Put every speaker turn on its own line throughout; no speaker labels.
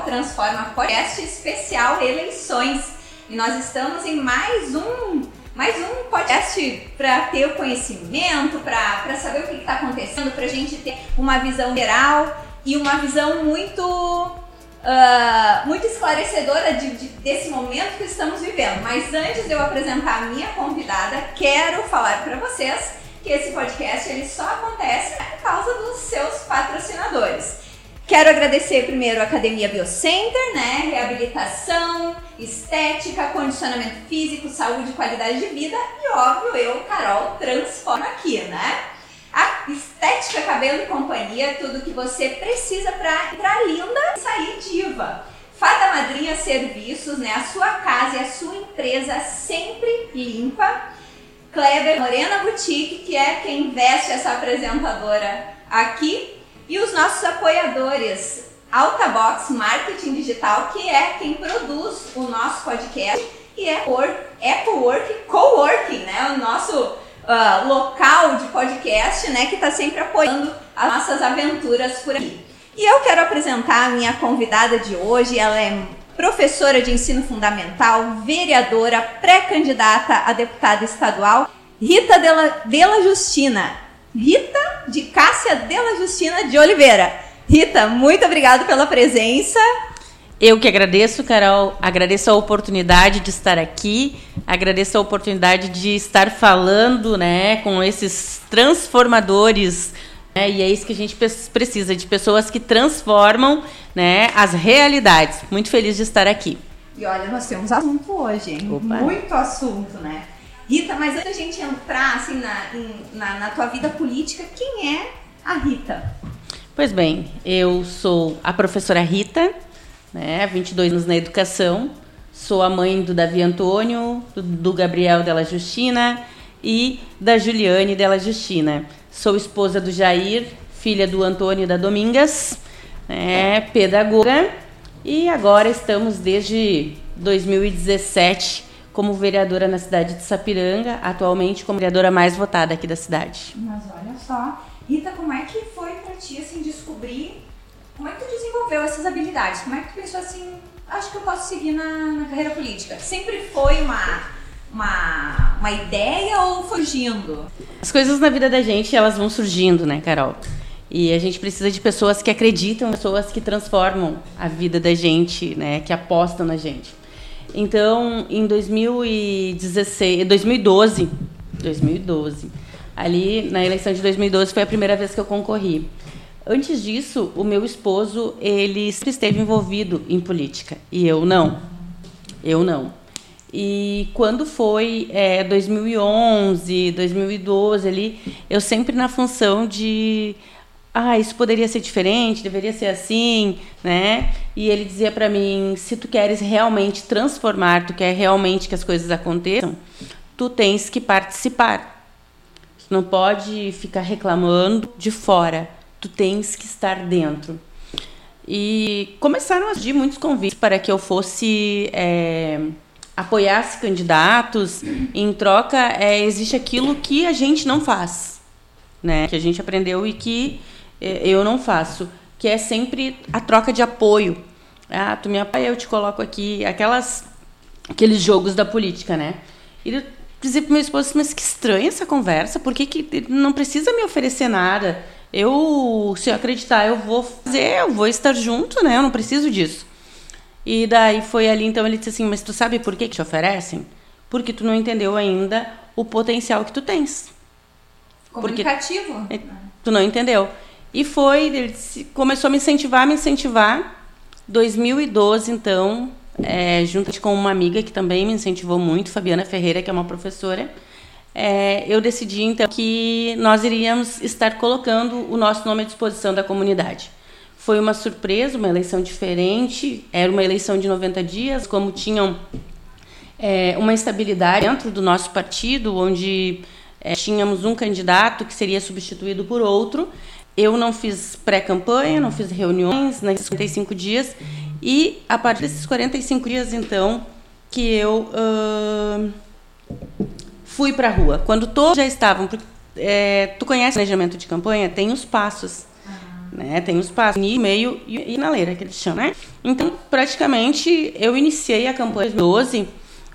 Transforma podcast especial eleições. E nós estamos em mais um mais um podcast para ter o conhecimento, para saber o que está acontecendo, para a gente ter uma visão geral e uma visão muito uh, muito esclarecedora de, de, desse momento que estamos vivendo. Mas antes de eu apresentar a minha convidada, quero falar para vocês que esse podcast ele só acontece por causa dos seus patrocinadores. Quero agradecer primeiro a Academia Biocenter, né? Reabilitação, estética, condicionamento físico, saúde qualidade de vida. E óbvio, eu, Carol, transformo aqui, né? A estética, cabelo e companhia, tudo que você precisa para entrar linda e sair diva. Fada Madrinha Serviços, né? A sua casa e a sua empresa sempre limpa Kleber Morena Boutique, que é quem veste essa apresentadora aqui, e os nossos apoiadores, Alta Box Marketing Digital, que é quem produz o nosso podcast, e é Work, EcoWork Coworking, né? O nosso uh, local de podcast, né? Que está sempre apoiando as nossas aventuras por aqui. E eu quero apresentar a minha convidada de hoje, ela é professora de ensino fundamental, vereadora, pré-candidata a deputada estadual, Rita Della, Della Justina. Rita de Cássia Della Justina de Oliveira. Rita, muito obrigada pela presença.
Eu que agradeço, Carol. Agradeço a oportunidade de estar aqui. Agradeço a oportunidade de estar falando, né, com esses transformadores é, e é isso que a gente precisa, de pessoas que transformam né, as realidades. Muito feliz de estar aqui.
E olha, nós temos assunto hoje, hein? Opa. Muito assunto, né? Rita, mas antes da gente entrar assim, na, na, na tua vida política, quem é a Rita?
Pois bem, eu sou a professora Rita, né, 22 anos na educação, sou a mãe do Davi Antônio, do, do Gabriel Della Justina e da Juliane Della Justina. Sou esposa do Jair, filha do Antônio da Domingas, é, pedagoga, e agora estamos desde 2017 como vereadora na cidade de Sapiranga, atualmente como vereadora mais votada aqui da cidade.
Mas olha só, Rita, como é que foi para ti assim descobrir? Como é que tu desenvolveu essas habilidades? Como é que tu pensou assim, acho que eu posso seguir na, na carreira política? Sempre foi uma uma, uma ideia ou fugindo?
As coisas na vida da gente, elas vão surgindo, né, Carol? E a gente precisa de pessoas que acreditam, pessoas que transformam a vida da gente, né, que apostam na gente. Então, em 2016, 2012, 2012, ali na eleição de 2012 foi a primeira vez que eu concorri. Antes disso, o meu esposo, ele sempre esteve envolvido em política e eu não. Eu não. E quando foi é, 2011, 2012 ali, eu sempre na função de ah, isso poderia ser diferente, deveria ser assim, né? E ele dizia para mim, se tu queres realmente transformar, tu quer realmente que as coisas aconteçam, tu tens que participar. Tu não pode ficar reclamando de fora, tu tens que estar dentro. E começaram a surgir muitos convites para que eu fosse é, apoiasse candidatos, em troca é, existe aquilo que a gente não faz, né? Que a gente aprendeu e que eu não faço, que é sempre a troca de apoio. Ah, tu me apoia, eu te coloco aqui, aquelas aqueles jogos da política, né? E eu dizia pro meu esposo, mas que estranha essa conversa, por que, que não precisa me oferecer nada? Eu, se eu acreditar, eu vou fazer, eu vou estar junto, né? Eu não preciso disso. E daí foi ali, então ele disse assim: Mas tu sabe por que, que te oferecem? Porque tu não entendeu ainda o potencial que tu tens.
Comunicativo.
Porque tu não entendeu. E foi, ele começou a me incentivar, me incentivar. 2012, então, é, junto com uma amiga que também me incentivou muito, Fabiana Ferreira, que é uma professora, é, eu decidi então que nós iríamos estar colocando o nosso nome à disposição da comunidade. Foi uma surpresa, uma eleição diferente. Era uma eleição de 90 dias, como tinham é, uma estabilidade dentro do nosso partido, onde é, tínhamos um candidato que seria substituído por outro. Eu não fiz pré-campanha, não fiz reuniões nesses 45 dias. E a partir desses 45 dias, então, que eu uh, fui para a rua. Quando todos já estavam. É, tu conhece o planejamento de campanha? Tem os passos né? Tem os passos, meio e finaleira, que eles chamam, né? Então, praticamente, eu iniciei a campanha em 2012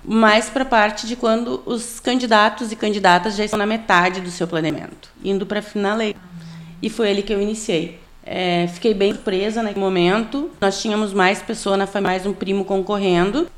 mais para a parte de quando os candidatos e candidatas já estão na metade do seu planeamento, indo para a finaleira. E foi ali que eu iniciei. É, fiquei bem surpresa naquele momento. Nós tínhamos mais pessoas na família, mais um primo concorrendo.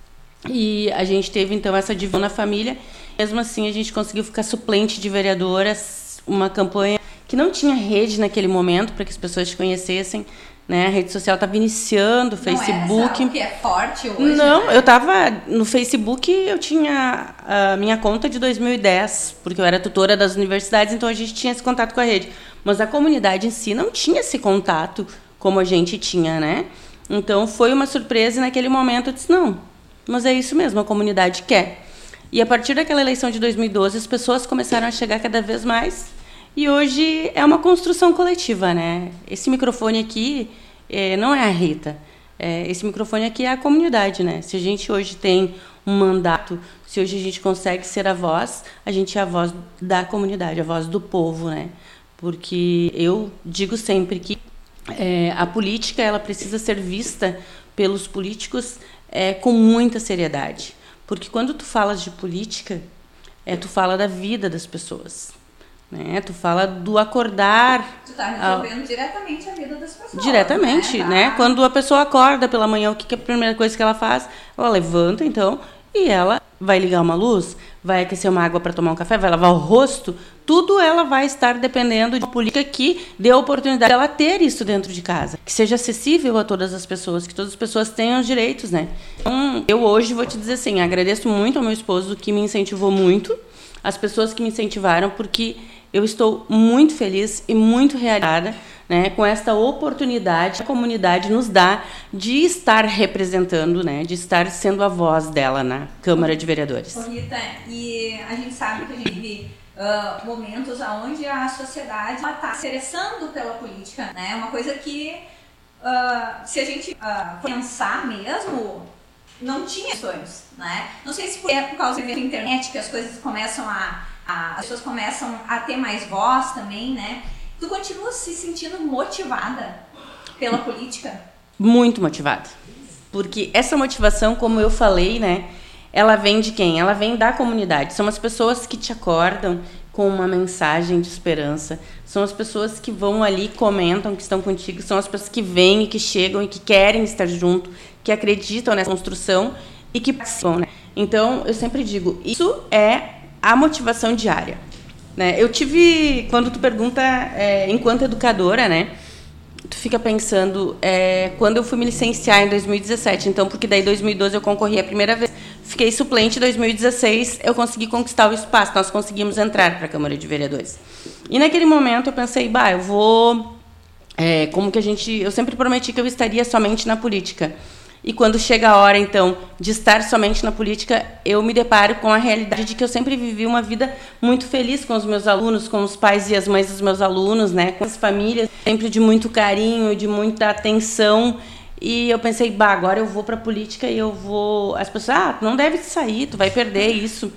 E a gente teve então essa divisão na família. Mesmo assim, a gente conseguiu ficar suplente de vereadoras, uma campanha que não tinha rede naquele momento para que as pessoas te conhecessem. Né? A rede social estava iniciando, o Facebook.
Não é, que é forte hoje.
Não,
né?
eu estava no Facebook, eu tinha a minha conta de 2010, porque eu era tutora das universidades, então a gente tinha esse contato com a rede. Mas a comunidade em si não tinha esse contato como a gente tinha, né? Então foi uma surpresa e naquele momento eu disse: não, mas é isso mesmo, a comunidade quer. E a partir daquela eleição de 2012, as pessoas começaram a chegar cada vez mais. E hoje é uma construção coletiva, né? Esse microfone aqui é, não é a Rita. É, esse microfone aqui é a comunidade, né? Se a gente hoje tem um mandato, se hoje a gente consegue ser a voz, a gente é a voz da comunidade, a voz do povo, né? Porque eu digo sempre que é, a política ela precisa ser vista pelos políticos é, com muita seriedade. Porque quando tu falas de política, é, tu fala da vida das pessoas. Né? Tu fala do acordar.
Tu tá resolvendo a... diretamente a vida das pessoas.
Diretamente, né? né? Quando a pessoa acorda pela manhã, o que, que é a primeira coisa que ela faz? Ela levanta, então, e ela vai ligar uma luz, vai aquecer uma água para tomar um café, vai lavar o rosto, tudo ela vai estar dependendo de uma política que dê a oportunidade dela ter isso dentro de casa, que seja acessível a todas as pessoas, que todas as pessoas tenham os direitos, né? Então, eu hoje vou te dizer assim, agradeço muito ao meu esposo que me incentivou muito, as pessoas que me incentivaram, porque eu estou muito feliz e muito realizada né, com esta oportunidade que a comunidade nos dá de estar representando, né, de estar sendo a voz dela na Câmara de Vereadores.
Rita, e a gente sabe que a gente vive uh, momentos onde a sociedade está se interessando pela política, né? Uma coisa que, uh, se a gente uh, pensar mesmo, não tinha sonhos, né? Não sei se é por causa da internet que as coisas começam a, as pessoas começam a ter mais voz também, né? Tu continua se sentindo motivada pela política?
Muito motivada. Porque essa motivação, como eu falei, né? Ela vem de quem? Ela vem da comunidade. São as pessoas que te acordam com uma mensagem de esperança. São as pessoas que vão ali, comentam que estão contigo. São as pessoas que vêm e que chegam e que querem estar junto, que acreditam nessa construção e que participam, né? Então, eu sempre digo, isso é a motivação diária. Né? Eu tive, quando tu pergunta, é, enquanto educadora, né? Tu fica pensando, é, quando eu fui me licenciar em 2017, então, porque daí em 2012 eu concorri a primeira vez, fiquei suplente em 2016, eu consegui conquistar o espaço, nós conseguimos entrar para a Câmara de Vereadores. E naquele momento eu pensei, bah, eu vou. É, como que a gente. Eu sempre prometi que eu estaria somente na política. E quando chega a hora, então, de estar somente na política, eu me deparo com a realidade de que eu sempre vivi uma vida muito feliz com os meus alunos, com os pais e as mães dos meus alunos, né? Com as famílias, sempre de muito carinho, de muita atenção. E eu pensei, bah, agora eu vou para política e eu vou. As pessoas, ah, não deve sair, tu vai perder isso.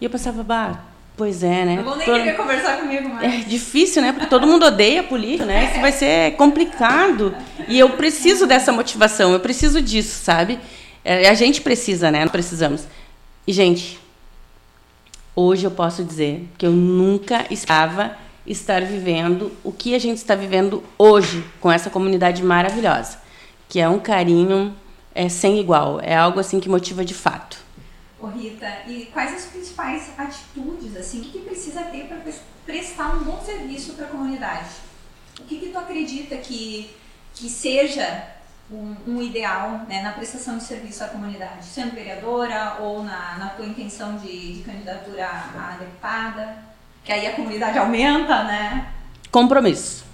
E eu pensava, bah, Pois é, né?
Não vão nem Todo... querer conversar comigo mais.
É difícil, né? Porque todo mundo odeia política, né? Isso vai ser complicado. E eu preciso dessa motivação, eu preciso disso, sabe? É, a gente precisa, né? Nós precisamos. E, gente, hoje eu posso dizer que eu nunca estava estar vivendo o que a gente está vivendo hoje com essa comunidade maravilhosa, que é um carinho é, sem igual, é algo assim que motiva de fato.
Ô Rita, e quais as principais atitudes, assim, que, que precisa ter para prestar um bom serviço para a comunidade? O que, que tu acredita que, que seja um, um ideal né, na prestação de serviço à comunidade? Sendo vereadora ou na, na tua intenção de, de candidatura a deputada? Que aí a comunidade aumenta, né?
Compromisso.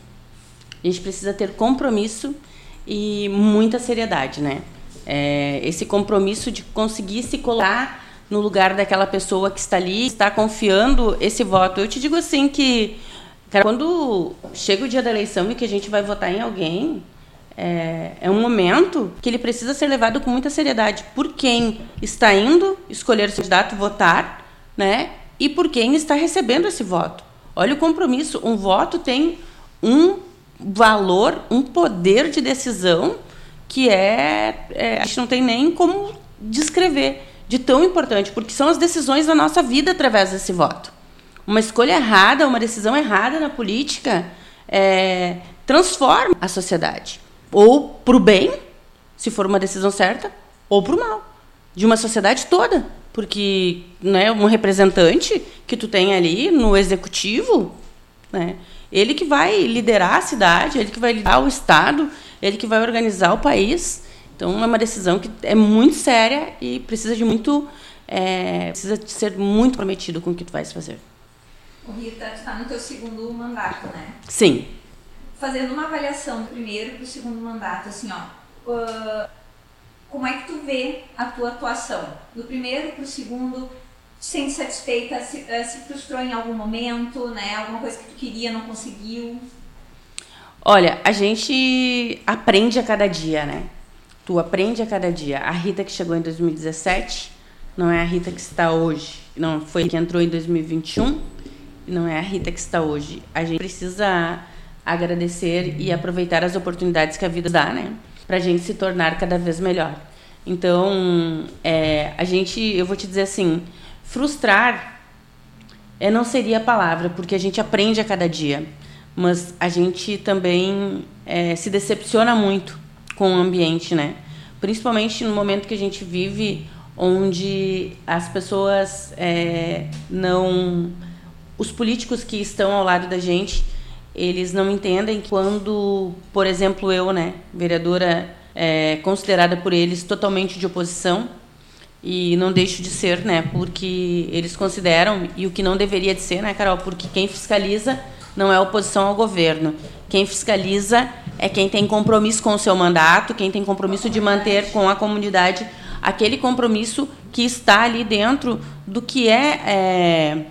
A gente precisa ter compromisso e muita seriedade, né? É, esse compromisso de conseguir se colocar no lugar daquela pessoa que está ali, está confiando esse voto. Eu te digo assim que, cara, quando chega o dia da eleição e que a gente vai votar em alguém, é, é, um momento que ele precisa ser levado com muita seriedade por quem está indo escolher o seu candidato, votar, né? E por quem está recebendo esse voto. Olha o compromisso. Um voto tem um valor, um poder de decisão que é, é, a gente não tem nem como descrever de tão importante, porque são as decisões da nossa vida através desse voto. Uma escolha errada, uma decisão errada na política é, transforma a sociedade. Ou para o bem, se for uma decisão certa, ou para o mal. De uma sociedade toda. Porque né, um representante que tu tem ali no executivo, né, ele que vai liderar a cidade, ele que vai liderar o Estado, ele que vai organizar o país. Então é uma decisão que é muito séria e precisa de muito. É, precisa de ser muito prometido com o que tu vais fazer.
O Rita, está no teu segundo mandato, né?
Sim.
Fazendo uma avaliação do primeiro para o segundo mandato, assim, ó. Uh, como é que tu vê a tua atuação? Do primeiro para o segundo, sente satisfeita? Se, uh, se frustrou em algum momento, né? Alguma coisa que tu queria, não conseguiu?
Olha, a gente aprende a cada dia, né? Tu aprende a cada dia. A Rita que chegou em 2017 não é a Rita que está hoje. Não foi que entrou em 2021 não é a Rita que está hoje. A gente precisa agradecer e aproveitar as oportunidades que a vida dá, né? Para a gente se tornar cada vez melhor. Então, é, a gente, eu vou te dizer assim, frustrar é, não seria a palavra, porque a gente aprende a cada dia mas a gente também é, se decepciona muito com o ambiente, né? Principalmente no momento que a gente vive, onde as pessoas é, não, os políticos que estão ao lado da gente, eles não entendem quando, por exemplo, eu, né, vereadora é, considerada por eles totalmente de oposição e não deixo de ser, né, porque eles consideram e o que não deveria de ser, né, Carol, porque quem fiscaliza não é oposição ao governo. Quem fiscaliza é quem tem compromisso com o seu mandato, quem tem compromisso de manter com a comunidade aquele compromisso que está ali dentro do que é, é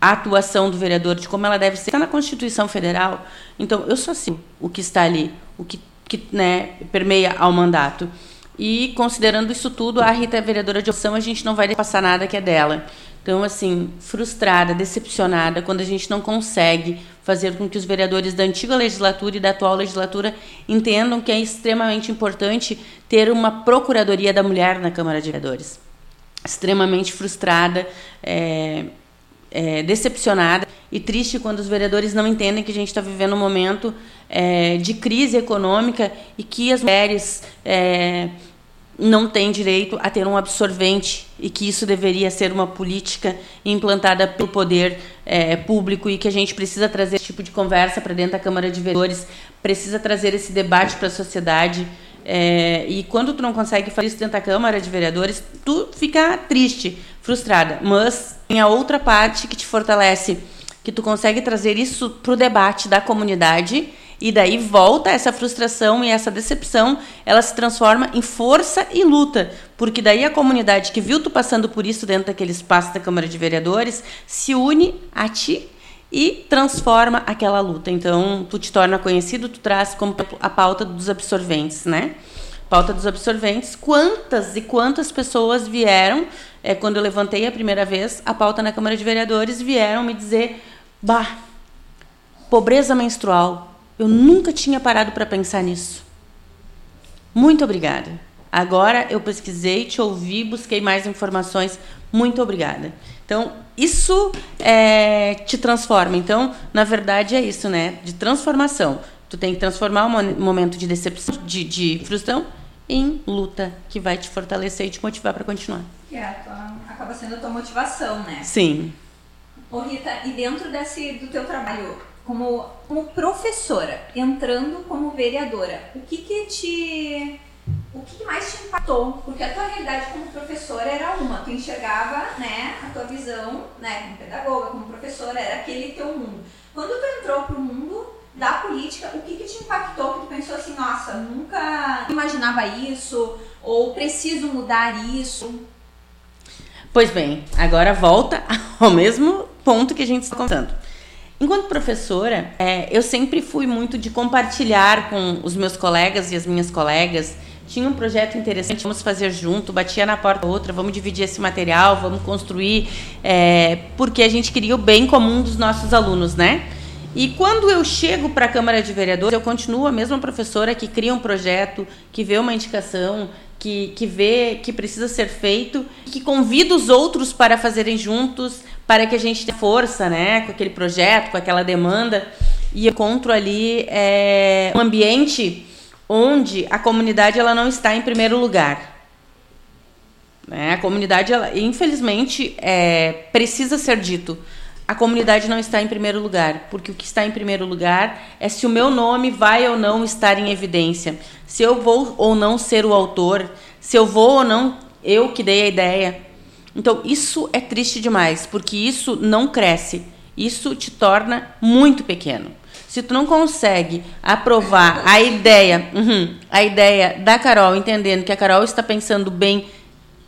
a atuação do vereador, de como ela deve ser. Está na Constituição Federal. Então, eu só sei o que está ali, o que, que né, permeia ao mandato. E considerando isso tudo, a Rita é vereadora de opção, a gente não vai passar nada que é dela. Então, assim, frustrada, decepcionada quando a gente não consegue fazer com que os vereadores da antiga legislatura e da atual legislatura entendam que é extremamente importante ter uma procuradoria da mulher na Câmara de Vereadores. Extremamente frustrada, é, é, decepcionada e triste quando os vereadores não entendem que a gente está vivendo um momento é, de crise econômica e que as mulheres é, não tem direito a ter um absorvente e que isso deveria ser uma política implantada pelo poder é, público e que a gente precisa trazer esse tipo de conversa para dentro da Câmara de Vereadores, precisa trazer esse debate para a sociedade. É, e quando tu não consegue fazer isso dentro da Câmara de Vereadores, tu fica triste, frustrada. Mas tem a outra parte que te fortalece, que tu consegue trazer isso para o debate da comunidade e daí volta essa frustração e essa decepção, ela se transforma em força e luta, porque daí a comunidade que viu tu passando por isso dentro daquele espaço da Câmara de Vereadores se une a ti e transforma aquela luta. Então, tu te torna conhecido, tu traz como a pauta dos absorventes, né? Pauta dos absorventes. Quantas e quantas pessoas vieram, é, quando eu levantei a primeira vez a pauta na Câmara de Vereadores, vieram me dizer: bah, pobreza menstrual, eu nunca tinha parado para pensar nisso. Muito obrigada. Agora eu pesquisei, te ouvi, busquei mais informações. Muito obrigada. Então, isso é, te transforma. Então, na verdade, é isso, né? De transformação. Tu tem que transformar um momento de decepção, de, de frustração, em luta, que vai te fortalecer e te motivar para continuar.
Que é, tua, acaba sendo a tua motivação, né?
Sim.
Ô Rita, e dentro desse, do teu trabalho, como, como professora, entrando como vereadora, o que que te o que mais te impactou? Porque a tua realidade como professora era uma, tu enxergava, né, a tua visão, né, como pedagoga, como professora, era aquele teu mundo. Quando tu entrou pro mundo da política, o que que te impactou? Que tu pensou assim, nossa, nunca imaginava isso, ou preciso mudar isso?
Pois bem, agora volta ao mesmo ponto que a gente está contando. Enquanto professora, é, eu sempre fui muito de compartilhar com os meus colegas e as minhas colegas. Tinha um projeto interessante, vamos fazer junto, batia na porta outra, vamos dividir esse material, vamos construir, é, porque a gente queria o bem comum dos nossos alunos, né? E quando eu chego para a Câmara de Vereadores, eu continuo a mesma professora que cria um projeto, que vê uma indicação, que, que vê que precisa ser feito, que convida os outros para fazerem juntos, para que a gente tenha força, né, com aquele projeto, com aquela demanda. E eu encontro ali é, um ambiente onde a comunidade ela não está em primeiro lugar. Né? A comunidade, ela, infelizmente, é, precisa ser dito. A comunidade não está em primeiro lugar, porque o que está em primeiro lugar é se o meu nome vai ou não estar em evidência, se eu vou ou não ser o autor, se eu vou ou não eu que dei a ideia. Então, isso é triste demais, porque isso não cresce. Isso te torna muito pequeno. Se tu não consegue aprovar a ideia, uhum, a ideia da Carol, entendendo que a Carol está pensando bem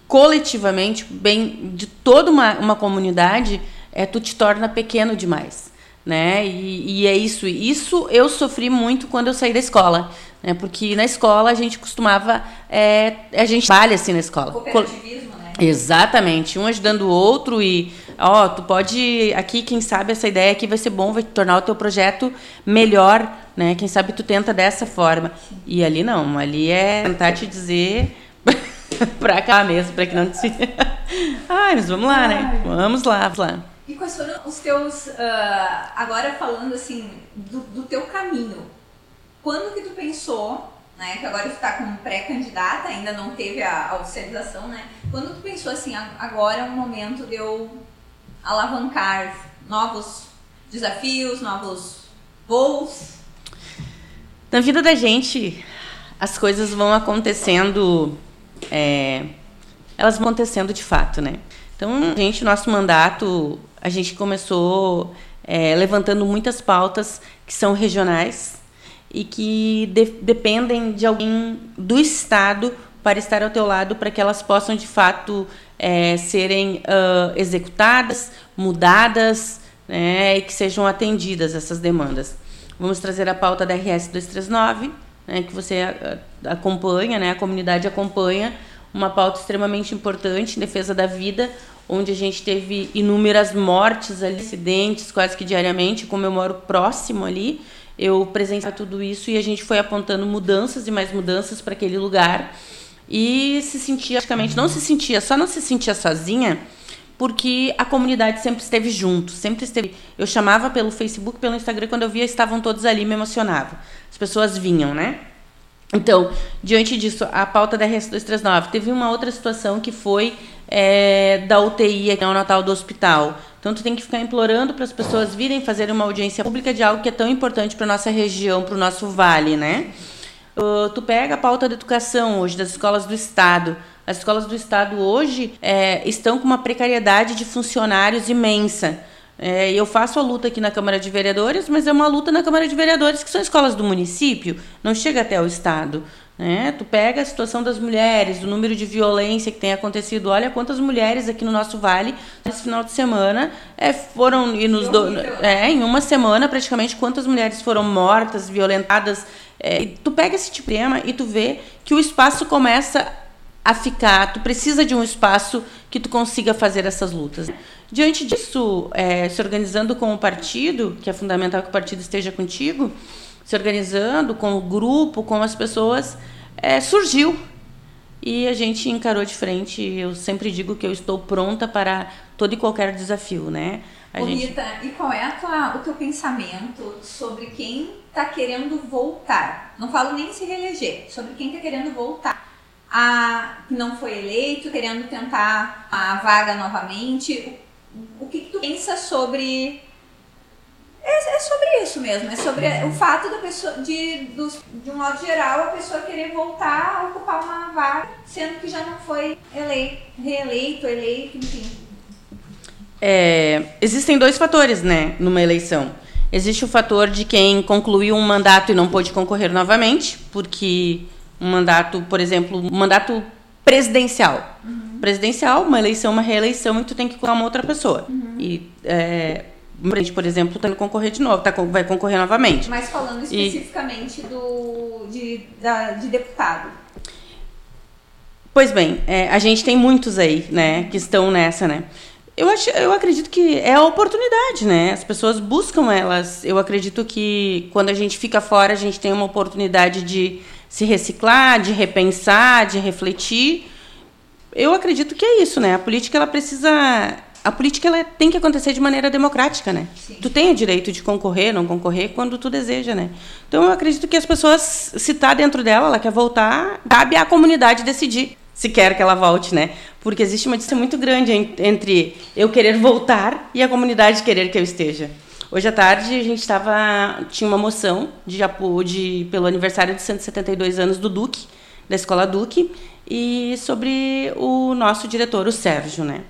coletivamente, bem de toda uma, uma comunidade, é, tu te torna pequeno demais. Né? E, e, é isso. Isso eu sofri muito quando eu saí da escola. Né? Porque na escola a gente costumava. É, a gente trabalha assim na escola.
Cooperativismo?
Exatamente. Um ajudando o outro e. Ó, tu pode. Aqui, quem sabe, essa ideia aqui vai ser bom, vai tornar o teu projeto melhor. Né? Quem sabe tu tenta dessa forma. E ali não. Ali é tentar te dizer. pra cá mesmo, pra que não te. Ai, mas vamos lá, né? Vamos lá, vamos lá.
E quais foram os teus, uh, agora falando assim, do, do, teu caminho, quando que tu pensou, né, que agora está como pré-candidata, ainda não teve a, a oficialização, né, quando tu pensou assim, agora é o momento de eu alavancar novos desafios, novos voos?
Na vida da gente, as coisas vão acontecendo, é, elas vão acontecendo de fato, né? Então, gente, nosso mandato, a gente começou é, levantando muitas pautas que são regionais e que de, dependem de alguém do Estado para estar ao teu lado para que elas possam de fato é, serem uh, executadas, mudadas né, e que sejam atendidas essas demandas. Vamos trazer a pauta da RS 239, né, que você acompanha, né, a comunidade acompanha, uma pauta extremamente importante em defesa da vida, onde a gente teve inúmeras mortes ali, acidentes quase que diariamente, como eu moro próximo ali, eu presenciei tudo isso e a gente foi apontando mudanças e mais mudanças para aquele lugar e se sentia praticamente não se sentia, só não se sentia sozinha, porque a comunidade sempre esteve junto, sempre esteve. Eu chamava pelo Facebook, pelo Instagram, quando eu via estavam todos ali, me emocionava. As pessoas vinham, né? Então, diante disso, a pauta da RS239 teve uma outra situação que foi é, da UTI, que é o Natal do hospital. Então, tu tem que ficar implorando para as pessoas virem fazer uma audiência pública de algo que é tão importante para nossa região, para o nosso vale, né? Uh, tu pega a pauta da educação hoje, das escolas do Estado. As escolas do Estado hoje é, estão com uma precariedade de funcionários imensa. É, eu faço a luta aqui na Câmara de Vereadores, mas é uma luta na Câmara de Vereadores que são escolas do município, não chega até o Estado. Né? Tu pega a situação das mulheres, do número de violência que tem acontecido. Olha quantas mulheres aqui no nosso vale nesse final de semana é, foram e nos do, é, em uma semana praticamente quantas mulheres foram mortas, violentadas. É, tu pega esse tipo de tema e tu vê que o espaço começa a ficar. Tu precisa de um espaço que tu consiga fazer essas lutas. Diante disso, é, se organizando com o partido, que é fundamental que o partido esteja contigo, se organizando com o grupo, com as pessoas, é, surgiu. E a gente encarou de frente. Eu sempre digo que eu estou pronta para todo e qualquer desafio, né?
A gente... E qual é tua, o teu pensamento sobre quem está querendo voltar? Não falo nem se reeleger, sobre quem está querendo voltar a que não foi eleito, querendo tentar a vaga novamente o que, que tu pensa sobre é, é, sobre isso mesmo, é sobre o fato da pessoa, de, do, de um modo geral, a pessoa querer voltar a ocupar uma vaga, sendo que já não foi eleito, reeleito, eleito, enfim.
É, existem dois fatores, né, numa eleição. Existe o fator de quem concluiu um mandato e não pôde concorrer novamente, porque um mandato, por exemplo, um mandato presidencial. Uhum. Presidencial, uma eleição, uma reeleição, e tu tem que colocar uma outra pessoa. Uhum. E é, por exemplo, está indo concorrer de novo, tá, vai concorrer novamente.
Mas falando especificamente e... do, de, da, de deputado.
Pois bem, é, a gente tem muitos aí, né, que estão nessa, né. Eu, acho, eu acredito que é a oportunidade, né? As pessoas buscam elas. Eu acredito que quando a gente fica fora, a gente tem uma oportunidade de se reciclar, de repensar, de refletir. Eu acredito que é isso, né? A política ela precisa a política ela tem que acontecer de maneira democrática, né? Sim. Tu tem o direito de concorrer, não concorrer quando tu deseja, né? Então eu acredito que as pessoas, se tá dentro dela, ela quer voltar, cabe à comunidade decidir se quer que ela volte, né? Porque existe uma distância muito grande entre eu querer voltar e a comunidade querer que eu esteja. Hoje à tarde a gente estava tinha uma moção de, de pelo aniversário de 172 anos do Duque, da Escola Duque, e sobre o nosso diretor, o Sérgio, né?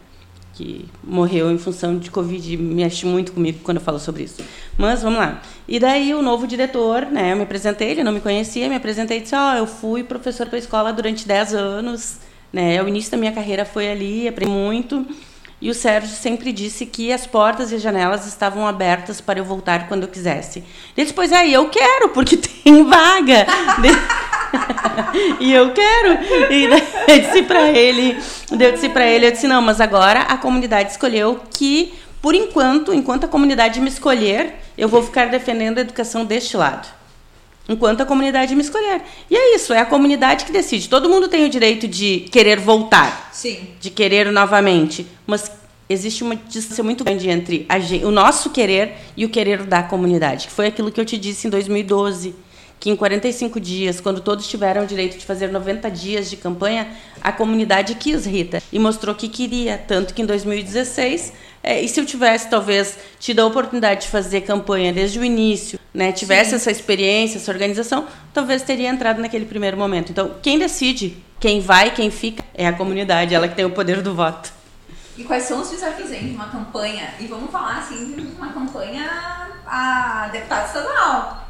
Que morreu em função de Covid, mexe muito comigo quando eu falo sobre isso. Mas vamos lá. E daí o novo diretor, né, eu me apresentei, ele não me conhecia, me apresentei e disse: Ó, oh, eu fui professor para escola durante 10 anos, né, o início da minha carreira foi ali, aprendi muito. E o Sérgio sempre disse que as portas e as janelas estavam abertas para eu voltar quando eu quisesse. Ele disse: Pois é, eu quero, porque tem vaga. e eu quero. E eu disse para ele, eu disse para ele, eu disse não, mas agora a comunidade escolheu que por enquanto, enquanto a comunidade me escolher, eu vou ficar defendendo a educação deste lado. Enquanto a comunidade me escolher. E é isso, é a comunidade que decide. Todo mundo tem o direito de querer voltar.
Sim.
De querer novamente. Mas existe uma distância muito grande entre gente, o nosso querer e o querer da comunidade. Que foi aquilo que eu te disse em 2012 que em 45 dias, quando todos tiveram o direito de fazer 90 dias de campanha, a comunidade quis Rita e mostrou que queria, tanto que em 2016, é, e se eu tivesse talvez tido a oportunidade de fazer campanha desde o início, né, tivesse Sim. essa experiência, essa organização, talvez teria entrado naquele primeiro momento. Então, quem decide, quem vai, quem fica, é a comunidade, ela que tem o poder do voto.
E quais são os desafios de uma campanha? E vamos falar assim de uma campanha a deputado estadual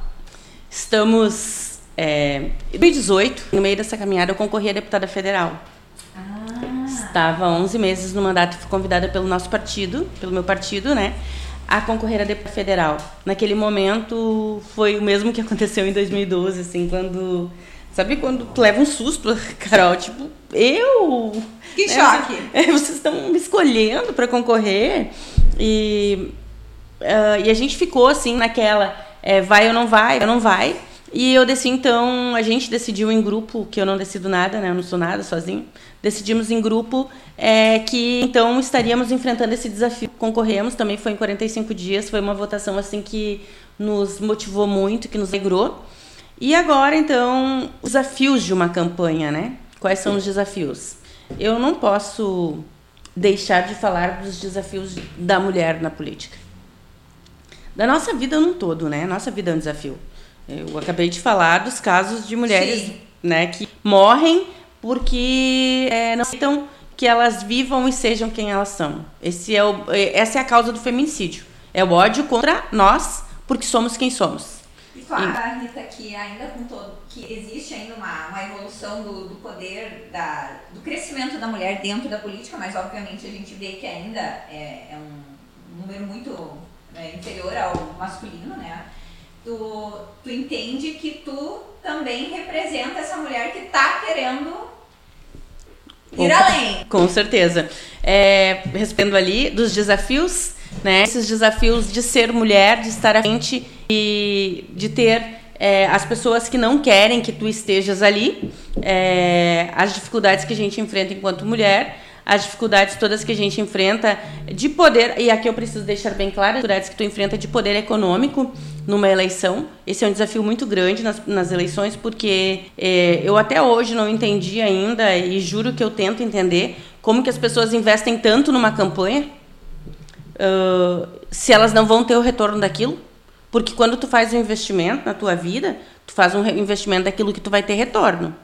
Estamos. É, em 2018, no meio dessa caminhada, eu concorri a deputada federal. Ah. Estava 11 meses no mandato, fui convidada pelo nosso partido, pelo meu partido, né? A concorrer a deputada federal. Naquele momento, foi o mesmo que aconteceu em 2012, assim, quando. Sabe quando tu leva um susto, Carol? Tipo, eu.
Que né, choque!
Vocês estão me escolhendo para concorrer. E, uh, e a gente ficou assim naquela é, vai ou não vai, ou não vai. E eu decidi, então, a gente decidiu em grupo, que eu não decido nada, né? Eu não sou nada sozinho. Decidimos em grupo é, que, então, estaríamos enfrentando esse desafio. Concorremos, também foi em 45 dias. Foi uma votação, assim, que nos motivou muito, que nos alegrou. E agora, então, os desafios de uma campanha, né? Quais são os desafios? Eu não posso deixar de falar dos desafios da mulher na política da nossa vida num todo, né? Nossa vida é um desafio. Eu acabei de falar dos casos de mulheres, né, que morrem porque é, não aceitam que elas vivam e sejam quem elas são. Esse é o, é, essa é a causa do feminicídio. É o ódio contra nós porque somos quem somos.
E acha, Rita, que ainda com todo que existe ainda uma, uma evolução do, do poder, da, do crescimento da mulher dentro da política, mas obviamente a gente vê que ainda é, é um número muito é, inferior ao masculino, né? Tu, tu entende que tu também representa essa mulher que tá querendo ir além.
Com certeza. É, respondendo ali dos desafios, né? Esses desafios de ser mulher, de estar à frente e de ter é, as pessoas que não querem que tu estejas ali, é, as dificuldades que a gente enfrenta enquanto mulher as dificuldades todas que a gente enfrenta de poder, e aqui eu preciso deixar bem claro, as dificuldades que tu enfrenta de poder econômico numa eleição. Esse é um desafio muito grande nas, nas eleições, porque é, eu até hoje não entendi ainda, e juro que eu tento entender, como que as pessoas investem tanto numa campanha uh, se elas não vão ter o retorno daquilo. Porque quando tu faz um investimento na tua vida, tu faz um investimento daquilo que tu vai ter retorno.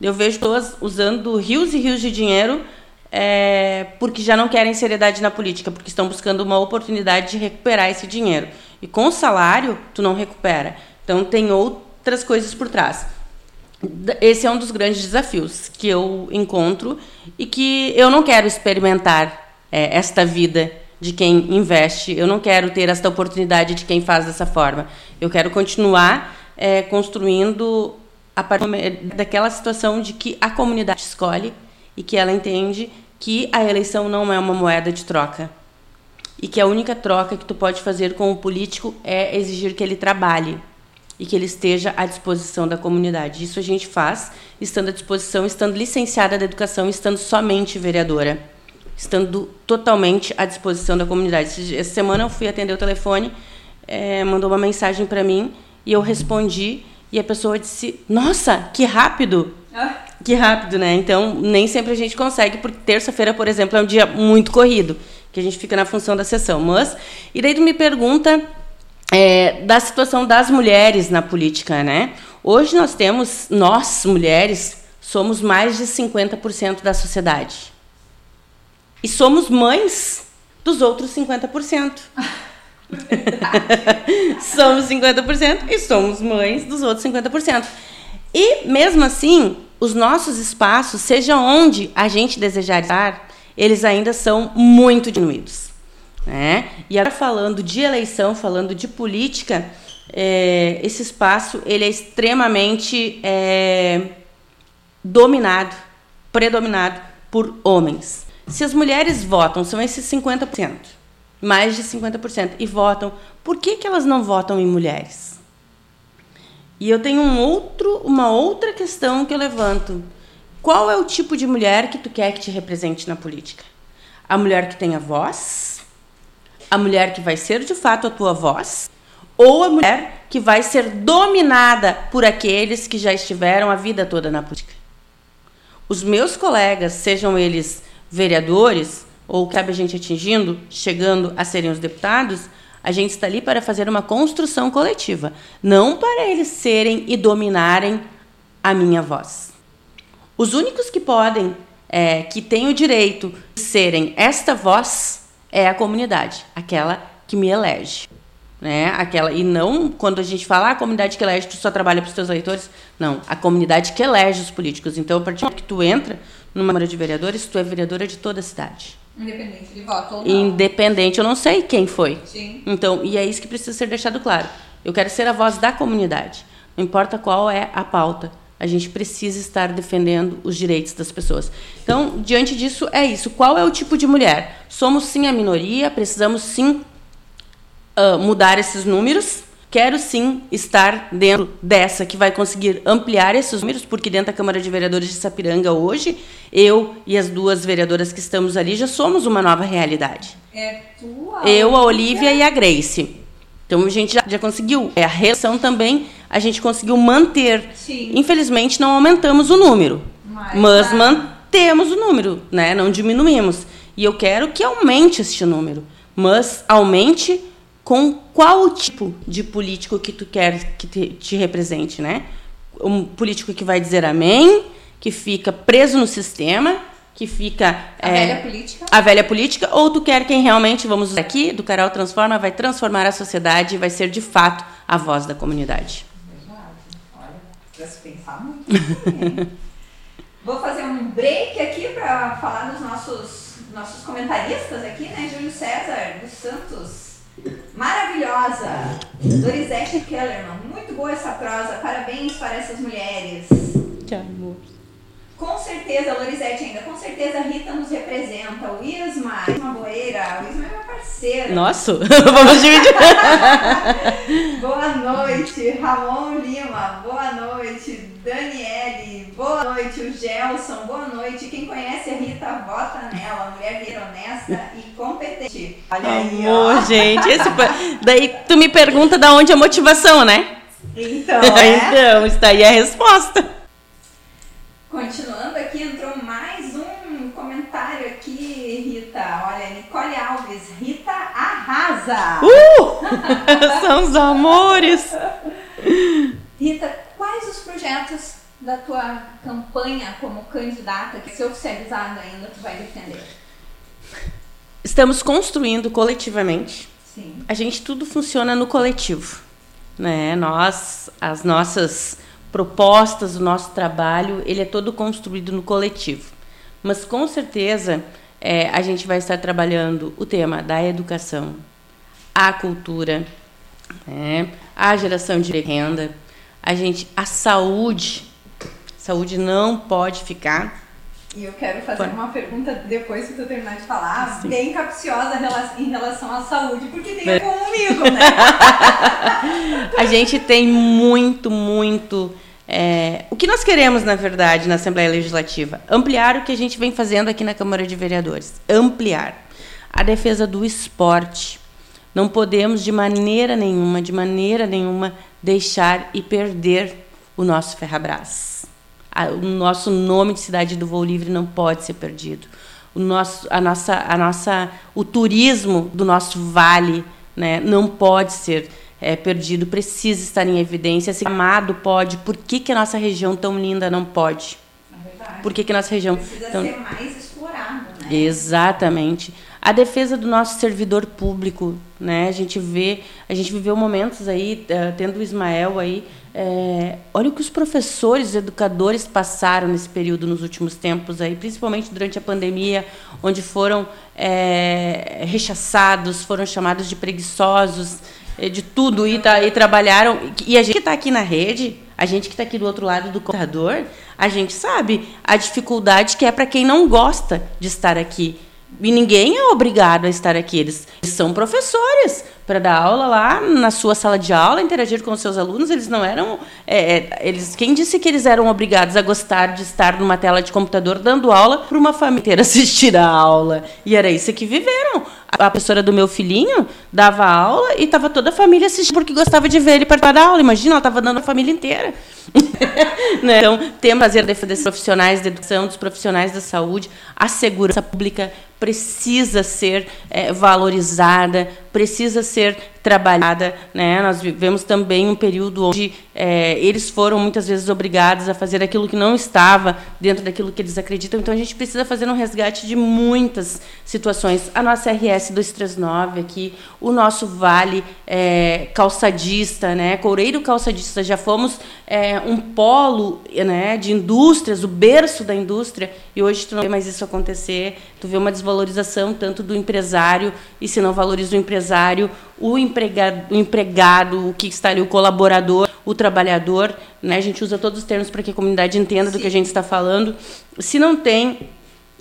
Eu vejo pessoas usando rios e rios de dinheiro é, porque já não querem seriedade na política, porque estão buscando uma oportunidade de recuperar esse dinheiro. E com o salário, tu não recupera. Então, tem outras coisas por trás. Esse é um dos grandes desafios que eu encontro e que eu não quero experimentar é, esta vida de quem investe. Eu não quero ter esta oportunidade de quem faz dessa forma. Eu quero continuar é, construindo a partir daquela situação de que a comunidade escolhe e que ela entende que a eleição não é uma moeda de troca e que a única troca que tu pode fazer com o político é exigir que ele trabalhe e que ele esteja à disposição da comunidade. Isso a gente faz estando à disposição, estando licenciada da educação, estando somente vereadora, estando totalmente à disposição da comunidade. Essa semana eu fui atender o telefone, é, mandou uma mensagem para mim e eu respondi e a pessoa disse: Nossa, que rápido! Ah. Que rápido, né? Então, nem sempre a gente consegue, porque terça-feira, por exemplo, é um dia muito corrido, que a gente fica na função da sessão. Mas, e daí tu me pergunta é, da situação das mulheres na política, né? Hoje nós temos, nós, mulheres, somos mais de 50% da sociedade. E somos mães dos outros 50%. somos 50% e somos mães dos outros 50%. E mesmo assim, os nossos espaços, seja onde a gente desejar estar, eles ainda são muito diminuídos. Né? E agora falando de eleição, falando de política, é, esse espaço ele é extremamente é, dominado, predominado por homens. Se as mulheres votam, são esses 50%, mais de 50%, e votam, por que, que elas não votam em mulheres? E eu tenho um outro, uma outra questão que eu levanto. Qual é o tipo de mulher que tu quer que te represente na política? A mulher que tem a voz? a mulher que vai ser de fato a tua voz ou a mulher que vai ser dominada por aqueles que já estiveram a vida toda na política. Os meus colegas, sejam eles vereadores ou cabe a gente atingindo, chegando a serem os deputados, a gente está ali para fazer uma construção coletiva, não para eles serem e dominarem a minha voz. Os únicos que podem, é, que têm o direito de serem esta voz, é a comunidade, aquela que me elege. Né? Aquela, e não quando a gente fala ah, a comunidade que elege, tu só trabalha para os teus eleitores. Não, a comunidade que elege os políticos. Então, a partir do que tu entra numa Câmara de Vereadores, tu é vereadora de toda a cidade.
Independente de voto ou
não. Independente, eu não sei quem foi.
Sim.
Então, e é isso que precisa ser deixado claro. Eu quero ser a voz da comunidade. Não importa qual é a pauta. A gente precisa estar defendendo os direitos das pessoas. Então, diante disso, é isso. Qual é o tipo de mulher? Somos sim a minoria, precisamos sim uh, mudar esses números. Quero sim estar dentro dessa que vai conseguir ampliar esses números, porque dentro da Câmara de Vereadores de Sapiranga hoje, eu e as duas vereadoras que estamos ali já somos uma nova realidade.
É tua.
Eu, a Olivia e a Grace. Então a gente já, já conseguiu. É, a relação também a gente conseguiu manter.
Sim.
Infelizmente não aumentamos o número, mas, mas tá. mantemos o número, né? Não diminuímos. E eu quero que aumente este número, mas aumente com qual tipo de político que tu quer que te, te represente, né? Um político que vai dizer amém, que fica preso no sistema, que fica
a é, velha política.
A velha política, ou tu quer quem realmente, vamos aqui, do Carol Transforma, vai transformar a sociedade e vai ser de fato a voz da comunidade.
Para se pensar muito. Vou fazer um break aqui para falar dos nossos, nossos comentaristas aqui, né? Júlio César dos Santos. Maravilhosa! Dorisete Kellerman. Muito boa essa prosa. Parabéns para essas mulheres.
Que amor.
Com certeza, Lorisete ainda, com certeza a Rita nos representa. O Isma, Isma Boeira, o Isma é meu parceiro.
Nossa, vamos dividir.
boa noite, Ramon Lima, boa noite, Daniele, boa noite, o Gelson, boa noite. Quem conhece a Rita, vota nela, mulher honesta e competente.
Olha aí, Amor, ó. gente, esse, daí tu me pergunta da onde a motivação, né?
Então, é?
então, está aí a resposta.
Continuando aqui, entrou mais um comentário aqui, Rita. Olha, Nicole Alves. Rita arrasa!
Uh! São os amores!
Rita, quais os projetos da tua campanha como candidata, que se oficializado ainda, tu vai defender?
Estamos construindo coletivamente.
Sim.
A gente tudo funciona no coletivo. Né? Nós, as nossas propostas, o nosso trabalho, ele é todo construído no coletivo. Mas com certeza é, a gente vai estar trabalhando o tema da educação, a cultura, né, a geração de renda, a gente, a saúde. Saúde não pode ficar
E eu quero fazer Pode. uma pergunta depois que tu terminar de falar, Sim. bem capciosa em relação à saúde, porque tem comigo, né?
a gente tem muito, muito. É, o que nós queremos, na verdade, na Assembleia Legislativa? Ampliar o que a gente vem fazendo aqui na Câmara de Vereadores. Ampliar. A defesa do esporte. Não podemos, de maneira nenhuma, de maneira nenhuma, deixar e perder o nosso Ferrabras o nosso nome de cidade do voo livre não pode ser perdido. O nosso, a nossa, a nossa, o turismo do nosso vale, né, não pode ser é, perdido. Precisa estar em evidência. Se amado pode, por que, que a nossa região tão linda não pode?
É
por que, que a nossa região
precisa
tão...
ser mais explorado, né?
Exatamente a defesa do nosso servidor público, né? A gente vê, a gente viveu momentos aí, uh, tendo o Ismael aí, é, olha o que os professores, os educadores passaram nesse período, nos últimos tempos aí, principalmente durante a pandemia, onde foram é, rechaçados, foram chamados de preguiçosos, de tudo e, tá, e trabalharam. E a gente que está aqui na rede, a gente que está aqui do outro lado do computador, a gente sabe a dificuldade que é para quem não gosta de estar aqui. E ninguém é obrigado a estar aqui. Eles, são professores para dar aula lá na sua sala de aula, interagir com os seus alunos. Eles não eram. É, é, eles, quem disse que eles eram obrigados a gostar de estar numa tela de computador dando aula para uma família inteira assistir a aula? E era isso que viveram. A professora do meu filhinho dava aula e estava toda a família assistindo porque gostava de ver ele participar da aula. Imagina, ela estava dando a família inteira. né? Então, temos defesa dos profissionais da educação, dos profissionais da saúde, a segurança pública precisa ser é, valorizada, precisa ser trabalhada. Né? Nós vivemos também um período onde é, eles foram muitas vezes obrigados a fazer aquilo que não estava dentro daquilo que eles acreditam. Então a gente precisa fazer um resgate de muitas situações. A nossa RS 239 aqui, o nosso Vale é, calçadista, né? Coureiro calçadista, já fomos é, um polo né, de indústrias, o berço da indústria, e hoje tu não vê mais isso acontecer. Tu vê uma tanto do empresário, e se não valoriza o empresário, o empregado, o, empregado, o que está ali, o colaborador, o trabalhador. Né? A gente usa todos os termos para que a comunidade entenda Sim. do que a gente está falando. Se não tem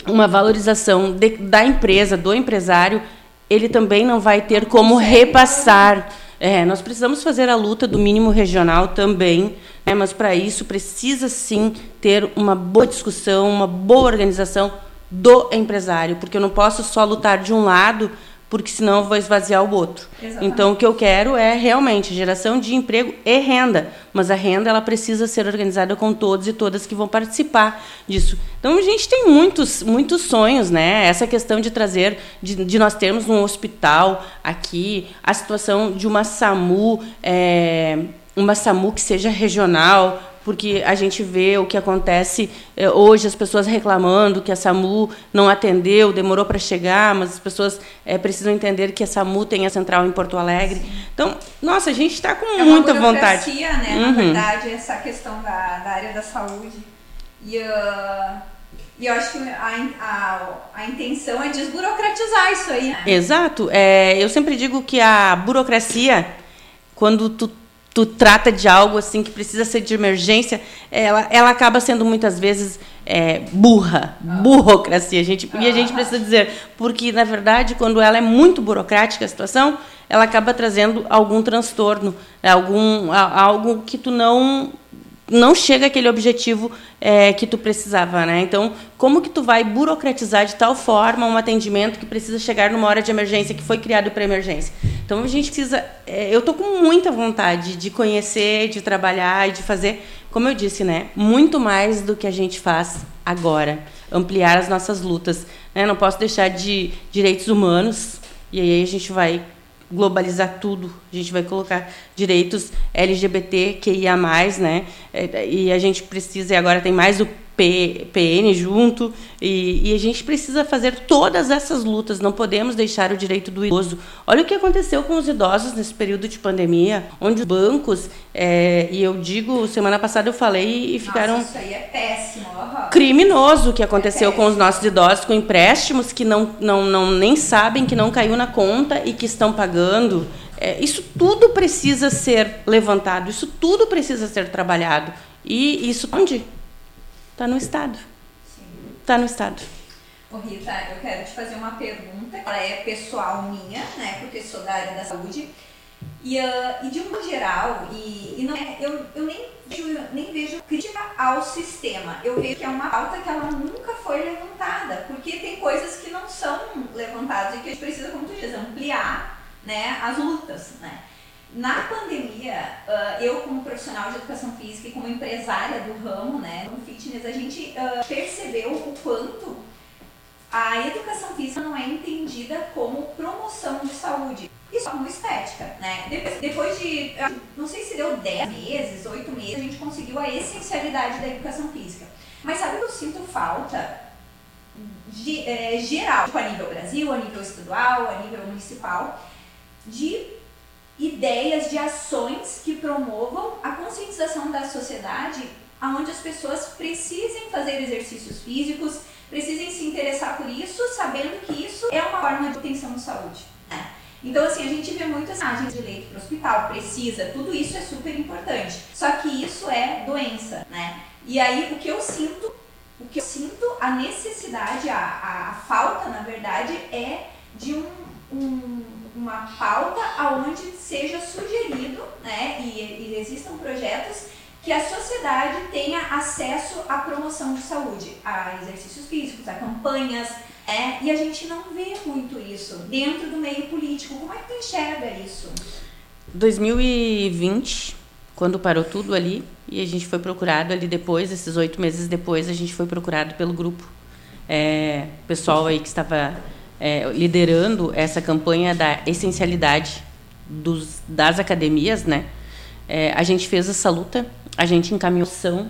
uma valorização de, da empresa, do empresário, ele também não vai ter como repassar. É, nós precisamos fazer a luta do mínimo regional também, né, mas para isso precisa sim ter uma boa discussão, uma boa organização do empresário, porque eu não posso só lutar de um lado, porque senão eu vou esvaziar o outro. Exatamente. Então o que eu quero é realmente geração de emprego e renda, mas a renda ela precisa ser organizada com todos e todas que vão participar disso. Então a gente tem muitos muitos sonhos, né? Essa questão de trazer de, de nós termos um hospital aqui, a situação de uma SAMU é, uma SAMU que seja regional, porque a gente vê o que acontece eh, hoje, as pessoas reclamando que a SAMU não atendeu, demorou para chegar, mas as pessoas é, precisam entender que a SAMU tem a central em Porto Alegre. Então, nossa, a gente está com
é
muita vontade.
né, uhum. na verdade, essa questão da, da área da saúde. E, uh, e eu acho que a, a, a intenção é desburocratizar isso aí. Né?
Exato. É, eu sempre digo que a burocracia, quando tu tu trata de algo assim que precisa ser de emergência, ela, ela acaba sendo muitas vezes é, burra, burocracia. A gente, e a gente precisa dizer, porque na verdade, quando ela é muito burocrática a situação, ela acaba trazendo algum transtorno, algum algo que tu não não chega àquele objetivo é, que tu precisava, né? Então, como que tu vai burocratizar de tal forma um atendimento que precisa chegar numa hora de emergência que foi criado para emergência? Então, a gente precisa. É, eu tô com muita vontade de conhecer, de trabalhar e de fazer, como eu disse, né? Muito mais do que a gente faz agora, ampliar as nossas lutas. Né? Não posso deixar de direitos humanos e aí a gente vai globalizar tudo. A gente vai colocar direitos LGBTQIA+, né? É, e a gente precisa, e agora tem mais o P, PN junto, e, e, a gente precisa fazer todas essas lutas, não podemos deixar o direito do idoso. Olha o que aconteceu com os idosos nesse período de pandemia, onde os bancos, é, e eu digo, semana passada eu falei e ficaram...
Nossa, isso aí é péssimo. Uhum.
Criminoso o que aconteceu é com os nossos idosos, com empréstimos que não, não, não nem sabem que não caiu na conta e que estão pagando. É, isso tudo precisa ser levantado, isso tudo precisa ser trabalhado. E isso onde? Está no Estado. está no Estado.
Ô Rita, eu quero te fazer uma pergunta, ela é pessoal minha, né, porque sou da área da saúde, e, uh, e de um geral, e, e não é, eu, eu nem, eu nem vejo crítica ao sistema, eu vejo que é uma pauta que ela nunca foi levantada, porque tem coisas que não são levantadas e que a gente precisa, como tu diz, ampliar né, as lutas, né. Na pandemia, uh, eu como profissional de educação física e como empresária do ramo, né, no fitness, a gente uh, percebeu o quanto a educação física não é entendida como promoção de saúde, e só como estética, né? Depois, depois de, não sei se deu 10 meses, 8 meses, a gente conseguiu a essencialidade da educação física. Mas sabe o que eu sinto falta? De, é, geral, tipo, a nível Brasil, a nível estadual, a nível municipal, de ideias de ações que promovam a conscientização da sociedade onde as pessoas precisem fazer exercícios físicos, precisem se interessar por isso, sabendo que isso é uma forma de obtenção de saúde. Né? Então, assim, a gente vê muitas imagens de leito para o hospital, precisa, tudo isso é super importante. Só que isso é doença, né? E aí, o que eu sinto, o que eu sinto, a necessidade, a, a falta, na verdade, é de um, um uma pauta aonde seja sugerido, né, e, e existam projetos que a sociedade tenha acesso à promoção de saúde, a exercícios físicos, a campanhas, é, e a gente não vê muito isso dentro do meio político. Como é que tu enxerga isso?
2020, quando parou tudo ali, e a gente foi procurado ali depois, esses oito meses depois, a gente foi procurado pelo grupo. É, pessoal aí que estava é, liderando essa campanha da essencialidade dos, das academias, né? É, a gente fez essa luta, a gente encaminhou ação,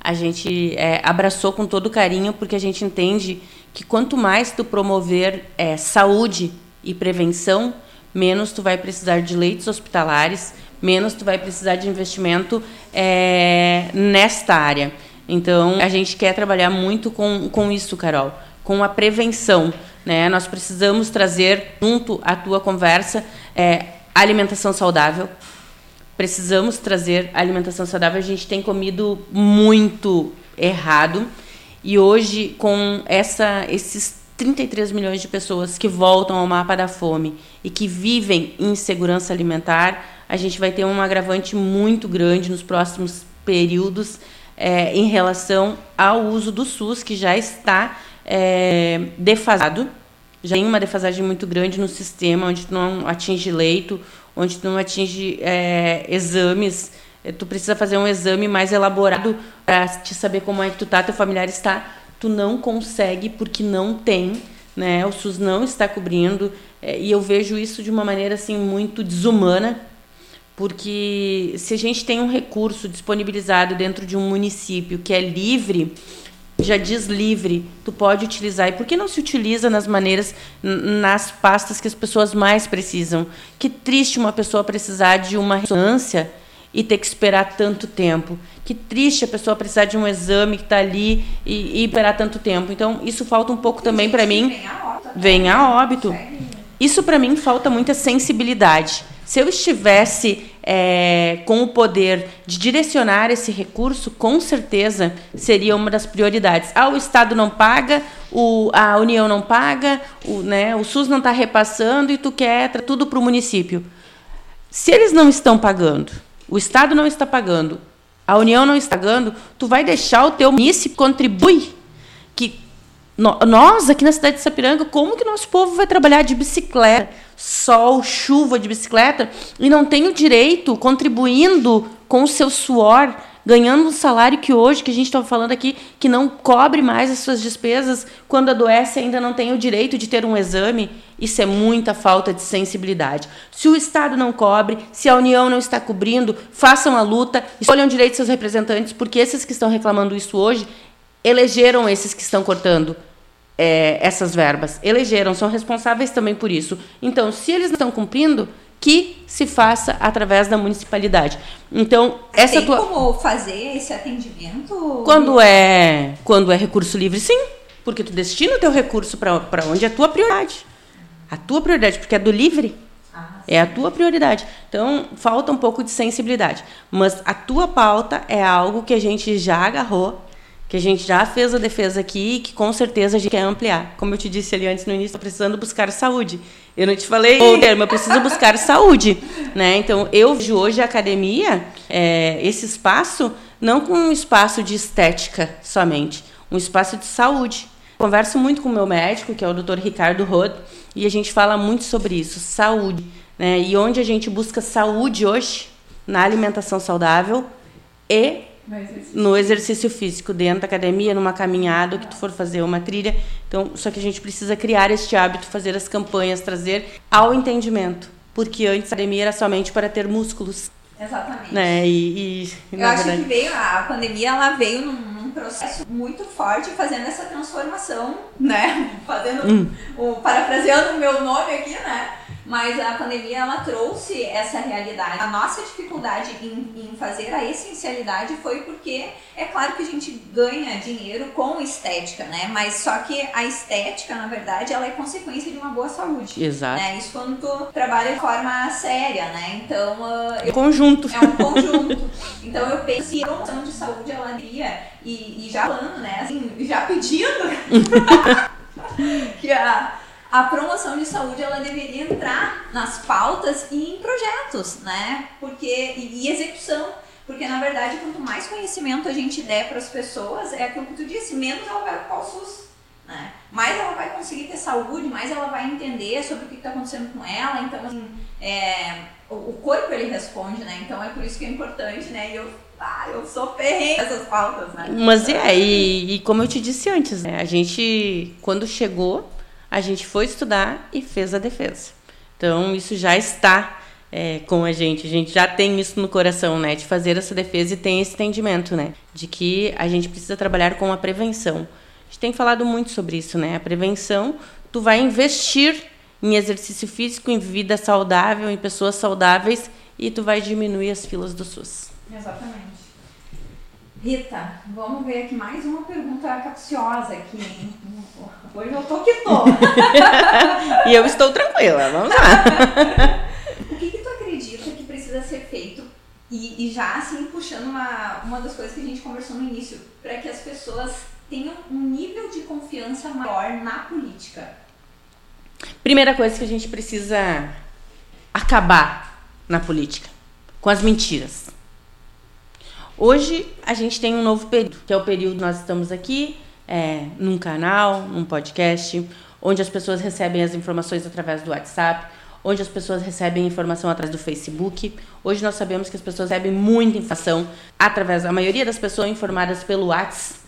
a gente é, abraçou com todo carinho, porque a gente entende que quanto mais tu promover é, saúde e prevenção, menos tu vai precisar de leitos hospitalares, menos tu vai precisar de investimento é, nesta área. Então, a gente quer trabalhar muito com, com isso, Carol, com a prevenção. Né? Nós precisamos trazer junto à tua conversa é, alimentação saudável. Precisamos trazer alimentação saudável. A gente tem comido muito errado. E hoje, com essa, esses 33 milhões de pessoas que voltam ao mapa da fome e que vivem em insegurança alimentar, a gente vai ter um agravante muito grande nos próximos períodos é, em relação ao uso do SUS, que já está é, defasado já tem uma defasagem muito grande no sistema, onde tu não atinge leito, onde tu não atinge é, exames. É, tu precisa fazer um exame mais elaborado para te saber como é que tu tá, teu familiar está. Tu não consegue porque não tem, né? O SUS não está cobrindo. É, e eu vejo isso de uma maneira assim muito desumana, porque se a gente tem um recurso disponibilizado dentro de um município que é livre, já diz livre, tu pode utilizar. E por que não se utiliza nas maneiras, nas pastas que as pessoas mais precisam? Que triste uma pessoa precisar de uma ressonância e ter que esperar tanto tempo. Que triste a pessoa precisar de um exame que está ali e, e, esperar tanto tempo. Então, isso falta um pouco também para mim. Vem a óbito. Vem a óbito. Isso para mim falta muita sensibilidade. Se eu estivesse é, com o poder de direcionar esse recurso, com certeza seria uma das prioridades. Ah, o Estado não paga, o, a União não paga, o, né, o SUS não está repassando e tu quer tudo para o município. Se eles não estão pagando, o Estado não está pagando, a União não está pagando, tu vai deixar o teu município contribuir? Que nós, aqui na cidade de Sapiranga, como que nosso povo vai trabalhar de bicicleta, sol, chuva de bicicleta, e não tem o direito, contribuindo com o seu suor, ganhando um salário que hoje, que a gente estava falando aqui, que não cobre mais as suas despesas, quando adoece ainda não tem o direito de ter um exame, isso é muita falta de sensibilidade. Se o Estado não cobre, se a União não está cobrindo, façam a luta, escolham direito seus representantes, porque esses que estão reclamando isso hoje elegeram esses que estão cortando é, essas verbas, elegeram, são responsáveis também por isso. Então, se eles não estão cumprindo, que se faça através da municipalidade. Então, essa
Tem
tua...
como fazer esse atendimento?
Quando é, quando é recurso livre, sim. Porque tu destina o teu recurso para onde é a tua prioridade. A tua prioridade, porque é do livre. Ah, é a tua prioridade. Então, falta um pouco de sensibilidade. Mas a tua pauta é algo que a gente já agarrou que a gente já fez a defesa aqui e que com certeza a gente quer ampliar. Como eu te disse ali antes no início, estou precisando buscar saúde. Eu não te falei o termo, eu preciso buscar saúde. Né? Então, eu vejo hoje a academia, é, esse espaço, não como um espaço de estética somente, um espaço de saúde. Converso muito com o meu médico, que é o Dr. Ricardo Rod, e a gente fala muito sobre isso, saúde. Né? E onde a gente busca saúde hoje, na alimentação saudável e no exercício físico, dentro da academia, numa caminhada, que tu for fazer uma trilha. Então, só que a gente precisa criar este hábito, fazer as campanhas, trazer ao entendimento. Porque antes a academia era somente para ter músculos.
Exatamente.
Né? E,
e Eu acho verdade... que veio, a pandemia ela veio num, num, processo muito forte fazendo essa transformação, né? Fazendo, hum. o, parafraseando o meu nome aqui, né? Mas a pandemia ela trouxe essa realidade. A nossa dificuldade em, em, fazer a essencialidade foi porque é claro que a gente ganha dinheiro com estética, né? Mas só que a estética, na verdade, ela é consequência de uma boa saúde.
Exato.
Né? Isso quando tu trabalha de forma séria, né? Então. Uh,
eu, conjunto.
É um conjunto. então eu penso que a promoção de saúde ela iria, e, e já falando, né? Assim, já pedindo que a a promoção de saúde ela deveria entrar nas pautas e em projetos, né? Porque e, execução, porque na verdade quanto mais conhecimento a gente der para as pessoas, é aquilo que tu disse, menos ela vai ocupar o SUS, né? Mais ela vai conseguir ter saúde, mais ela vai entender sobre o que está acontecendo com ela, então assim, é, o, o, corpo ele responde, né? Então é por isso que é importante, né? E eu ah, eu sou essas pautas, né?
Mas é, e, e como eu te disse antes, né? A gente, quando chegou, a gente foi estudar e fez a defesa. Então, isso já está é, com a gente. A gente já tem isso no coração, né? De fazer essa defesa e tem esse entendimento, né? De que a gente precisa trabalhar com a prevenção. A gente tem falado muito sobre isso, né? A prevenção, tu vai investir em exercício físico, em vida saudável, em pessoas saudáveis e tu vai diminuir as filas do SUS.
Exatamente. Rita, vamos ver aqui mais uma pergunta capciosa aqui. Hoje eu tô que tô.
e eu estou tranquila, vamos lá.
o que, que tu acredita que precisa ser feito? E, e, já assim, puxando uma, uma das coisas que a gente conversou no início, para que as pessoas tenham um nível de confiança maior na política.
Primeira coisa que a gente precisa acabar na política, com as mentiras. Hoje a gente tem um novo período, que é o período que nós estamos aqui, é, num canal, num podcast, onde as pessoas recebem as informações através do WhatsApp, onde as pessoas recebem informação através do Facebook. Hoje nós sabemos que as pessoas recebem muita informação através, a maioria das pessoas informadas pelo WhatsApp,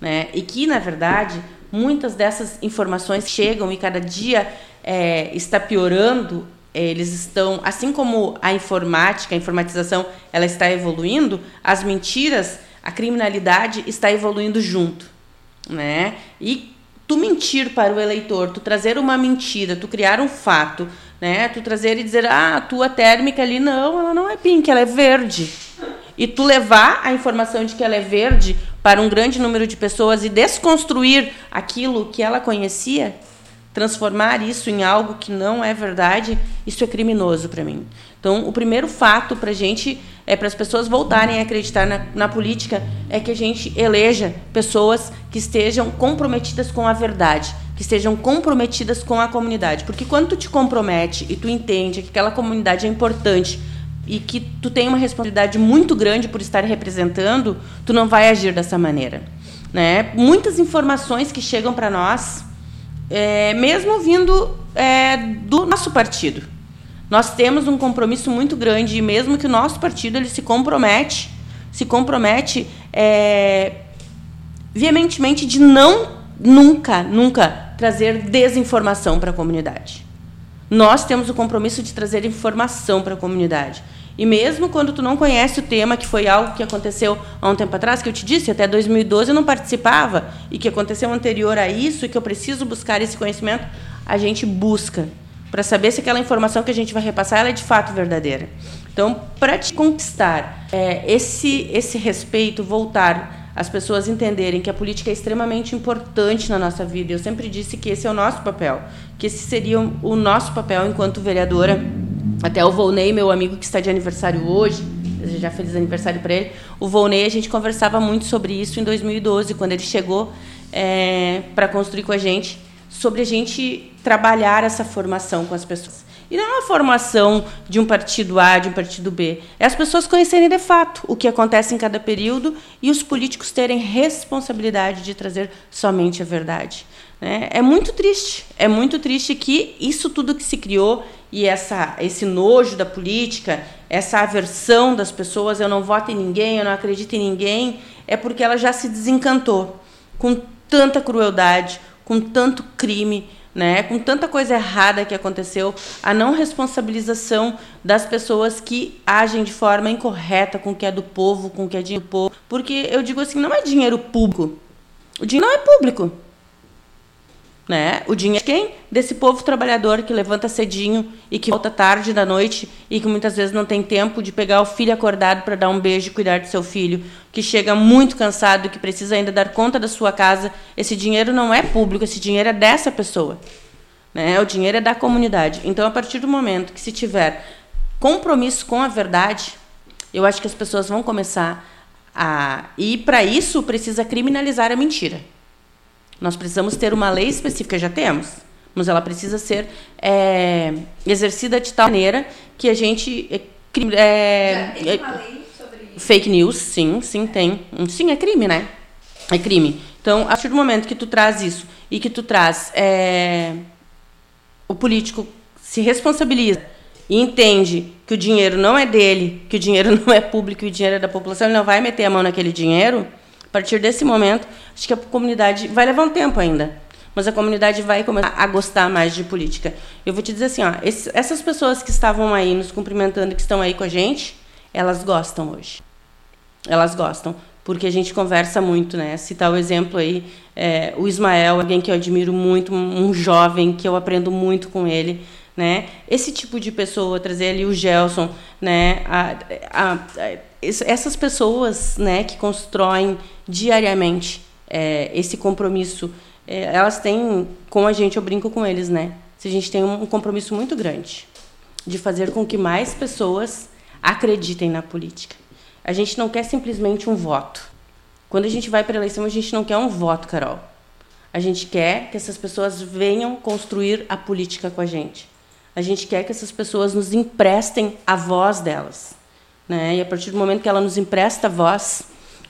né? E que na verdade muitas dessas informações chegam e cada dia é, está piorando eles estão, assim como a informática, a informatização, ela está evoluindo, as mentiras, a criminalidade está evoluindo junto, né? E tu mentir para o eleitor, tu trazer uma mentira, tu criar um fato, né? Tu trazer e dizer, ah, a tua térmica ali não, ela não é pink, ela é verde. E tu levar a informação de que ela é verde para um grande número de pessoas e desconstruir aquilo que ela conhecia, transformar isso em algo que não é verdade, isso é criminoso para mim. Então, o primeiro fato para a gente, é para as pessoas voltarem a acreditar na, na, política, é que a gente eleja pessoas que estejam comprometidas com a verdade, que estejam comprometidas com a comunidade. Porque quando tu te compromete e tu entende que aquela comunidade é importante e que tu tem uma responsabilidade muito grande por estar representando, tu não vai agir dessa maneira. Né? Muitas informações que chegam para nós é, mesmo vindo é, do nosso partido. Nós temos um compromisso muito grande, e mesmo que o nosso partido ele se compromete, se compromete é, veementemente de não nunca, nunca trazer desinformação para a comunidade. Nós temos o compromisso de trazer informação para a comunidade. E mesmo quando tu não conhece o tema, que foi algo que aconteceu há um tempo atrás, que eu te disse, até 2012 eu não participava, e que aconteceu anterior a isso, e que eu preciso buscar esse conhecimento, a gente busca para saber se aquela informação que a gente vai repassar é de fato verdadeira. Então, para te conquistar é, esse, esse respeito, voltar as pessoas entenderem que a política é extremamente importante na nossa vida. Eu sempre disse que esse é o nosso papel, que esse seria o nosso papel enquanto vereadora até o Volney, meu amigo que está de aniversário hoje, desejar feliz aniversário para ele. O Volney, a gente conversava muito sobre isso em 2012, quando ele chegou é, para construir com a gente, sobre a gente trabalhar essa formação com as pessoas. E não é uma formação de um partido A, de um partido B. É as pessoas conhecerem de fato o que acontece em cada período e os políticos terem responsabilidade de trazer somente a verdade. Né? É muito triste, é muito triste que isso tudo que se criou e essa, esse nojo da política, essa aversão das pessoas, eu não voto em ninguém, eu não acredito em ninguém, é porque ela já se desencantou com tanta crueldade, com tanto crime, né, com tanta coisa errada que aconteceu, a não responsabilização das pessoas que agem de forma incorreta com o que é do povo, com o que é dinheiro do povo. Porque eu digo assim, não é dinheiro público. O dinheiro não é público. Né? O dinheiro é quem? Desse povo trabalhador que levanta cedinho e que volta tarde da noite e que muitas vezes não tem tempo de pegar o filho acordado para dar um beijo e cuidar do seu filho, que chega muito cansado que precisa ainda dar conta da sua casa. Esse dinheiro não é público, esse dinheiro é dessa pessoa. Né? O dinheiro é da comunidade. Então, a partir do momento que se tiver compromisso com a verdade, eu acho que as pessoas vão começar a. E para isso precisa criminalizar a mentira. Nós precisamos ter uma lei específica, já temos, mas ela precisa ser é, exercida de tal maneira que a gente. É,
é, já tem uma lei sobre
Fake news, sim, sim, tem. Sim, é crime, né? É crime. Então, a partir do momento que tu traz isso e que tu traz. É, o político se responsabiliza e entende que o dinheiro não é dele, que o dinheiro não é público, que o dinheiro é da população, ele não vai meter a mão naquele dinheiro partir desse momento, acho que a comunidade vai levar um tempo ainda, mas a comunidade vai começar a gostar mais de política. Eu vou te dizer assim, ó, esses, essas pessoas que estavam aí nos cumprimentando, que estão aí com a gente, elas gostam hoje. Elas gostam, porque a gente conversa muito, né? Citar o exemplo aí, é, o Ismael, alguém que eu admiro muito, um jovem que eu aprendo muito com ele né? Esse tipo de pessoa, trazer ali o Gelson, né? A, a, a, essas pessoas, né, que constroem diariamente é, esse compromisso, é, elas têm, com a gente, eu brinco com eles, né? Se a gente tem um compromisso muito grande de fazer com que mais pessoas acreditem na política. A gente não quer simplesmente um voto. Quando a gente vai para a eleição, a gente não quer um voto, Carol. A gente quer que essas pessoas venham construir a política com a gente. A gente quer que essas pessoas nos emprestem a voz delas. Né? E a partir do momento que ela nos empresta voz,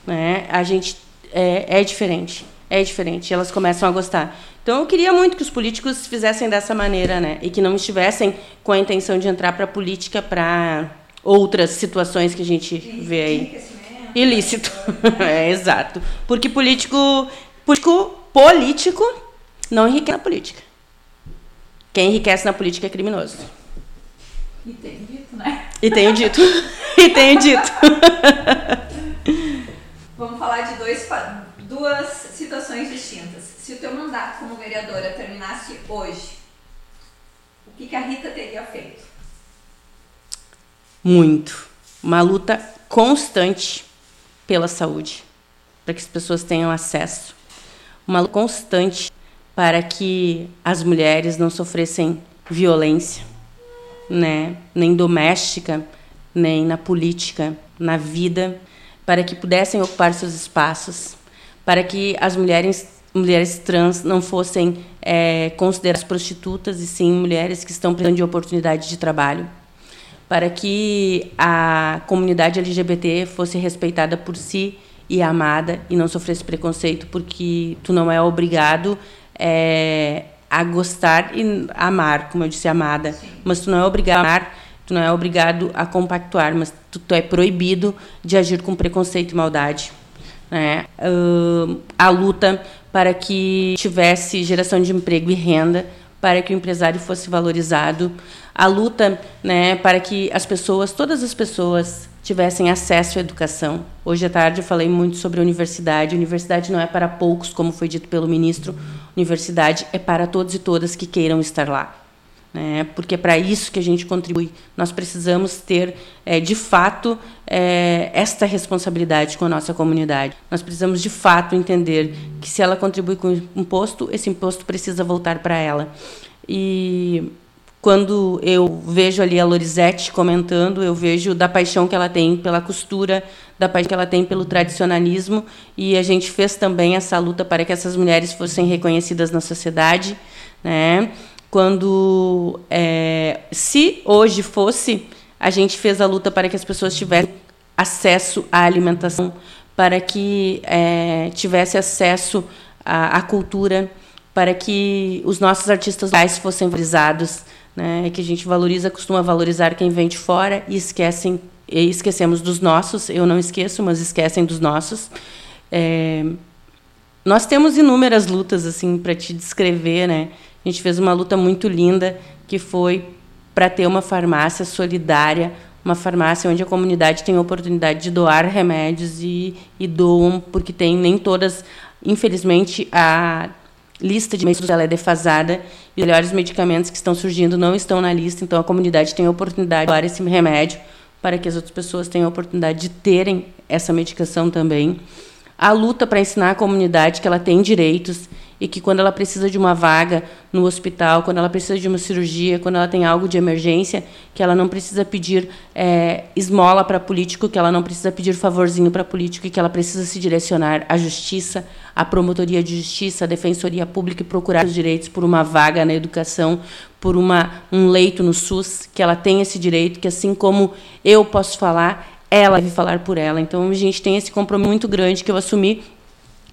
né, a gente é, é diferente. É diferente. Elas começam a gostar. Então eu queria muito que os políticos fizessem dessa maneira, né? E que não estivessem com a intenção de entrar para a política para outras situações que a gente vê aí. Ilícito. é, exato. Porque político, político, político não enriquece na política. Quem enriquece na política é criminoso.
E tem dito, né?
E tenho dito. e tenho dito.
Vamos falar de dois, duas situações distintas. Se o teu mandato como vereadora terminasse hoje, o que, que a Rita teria feito?
Muito. Uma luta constante pela saúde, para que as pessoas tenham acesso. Uma luta constante para que as mulheres não sofressem violência, né, nem doméstica, nem na política, na vida, para que pudessem ocupar seus espaços, para que as mulheres mulheres trans não fossem é, consideradas prostitutas e sim mulheres que estão precisando de oportunidade de trabalho, para que a comunidade LGBT fosse respeitada por si e amada e não sofresse preconceito porque tu não é obrigado é, a gostar e amar, como eu disse, amada. Mas tu não é obrigado a amar, tu não é obrigado a compactuar, mas tu, tu é proibido de agir com preconceito e maldade. Né? Uh, a luta para que tivesse geração de emprego e renda, para que o empresário fosse valorizado, a luta né, para que as pessoas, todas as pessoas, tivessem acesso à educação. Hoje à tarde eu falei muito sobre a universidade. A universidade não é para poucos, como foi dito pelo ministro. A universidade é para todos e todas que queiram estar lá. Né? Porque é para isso que a gente contribui. Nós precisamos ter, é, de fato, é, esta responsabilidade com a nossa comunidade. Nós precisamos, de fato, entender que se ela contribui com o imposto, esse imposto precisa voltar para ela. E quando eu vejo ali a Lorisete comentando, eu vejo da paixão que ela tem pela costura, da paixão que ela tem pelo tradicionalismo, e a gente fez também essa luta para que essas mulheres fossem reconhecidas na sociedade, né? Quando, é, se hoje fosse, a gente fez a luta para que as pessoas tivessem acesso à alimentação, para que é, tivesse acesso à, à cultura, para que os nossos artistas locais fossem valorizados, né? Que a gente valoriza, costuma valorizar quem vem de fora e esquecem e esquecemos dos nossos. Eu não esqueço, mas esquecem dos nossos. É, nós temos inúmeras lutas assim para te descrever, né? A gente fez uma luta muito linda que foi para ter uma farmácia solidária, uma farmácia onde a comunidade tem a oportunidade de doar remédios e, e doam, porque tem nem todas, infelizmente, a lista de medicamentos ela é defasada e os melhores medicamentos que estão surgindo não estão na lista, então a comunidade tem a oportunidade de doar esse remédio para que as outras pessoas tenham a oportunidade de terem essa medicação também. A luta para ensinar a comunidade que ela tem direitos e que quando ela precisa de uma vaga no hospital, quando ela precisa de uma cirurgia, quando ela tem algo de emergência, que ela não precisa pedir é, esmola para político, que ela não precisa pedir favorzinho para político e que ela precisa se direcionar à justiça, à promotoria de justiça, à defensoria pública e procurar os direitos por uma vaga na educação, por uma, um leito no SUS, que ela tem esse direito, que assim como eu posso falar, ela deve falar por ela. Então a gente tem esse compromisso muito grande que eu assumi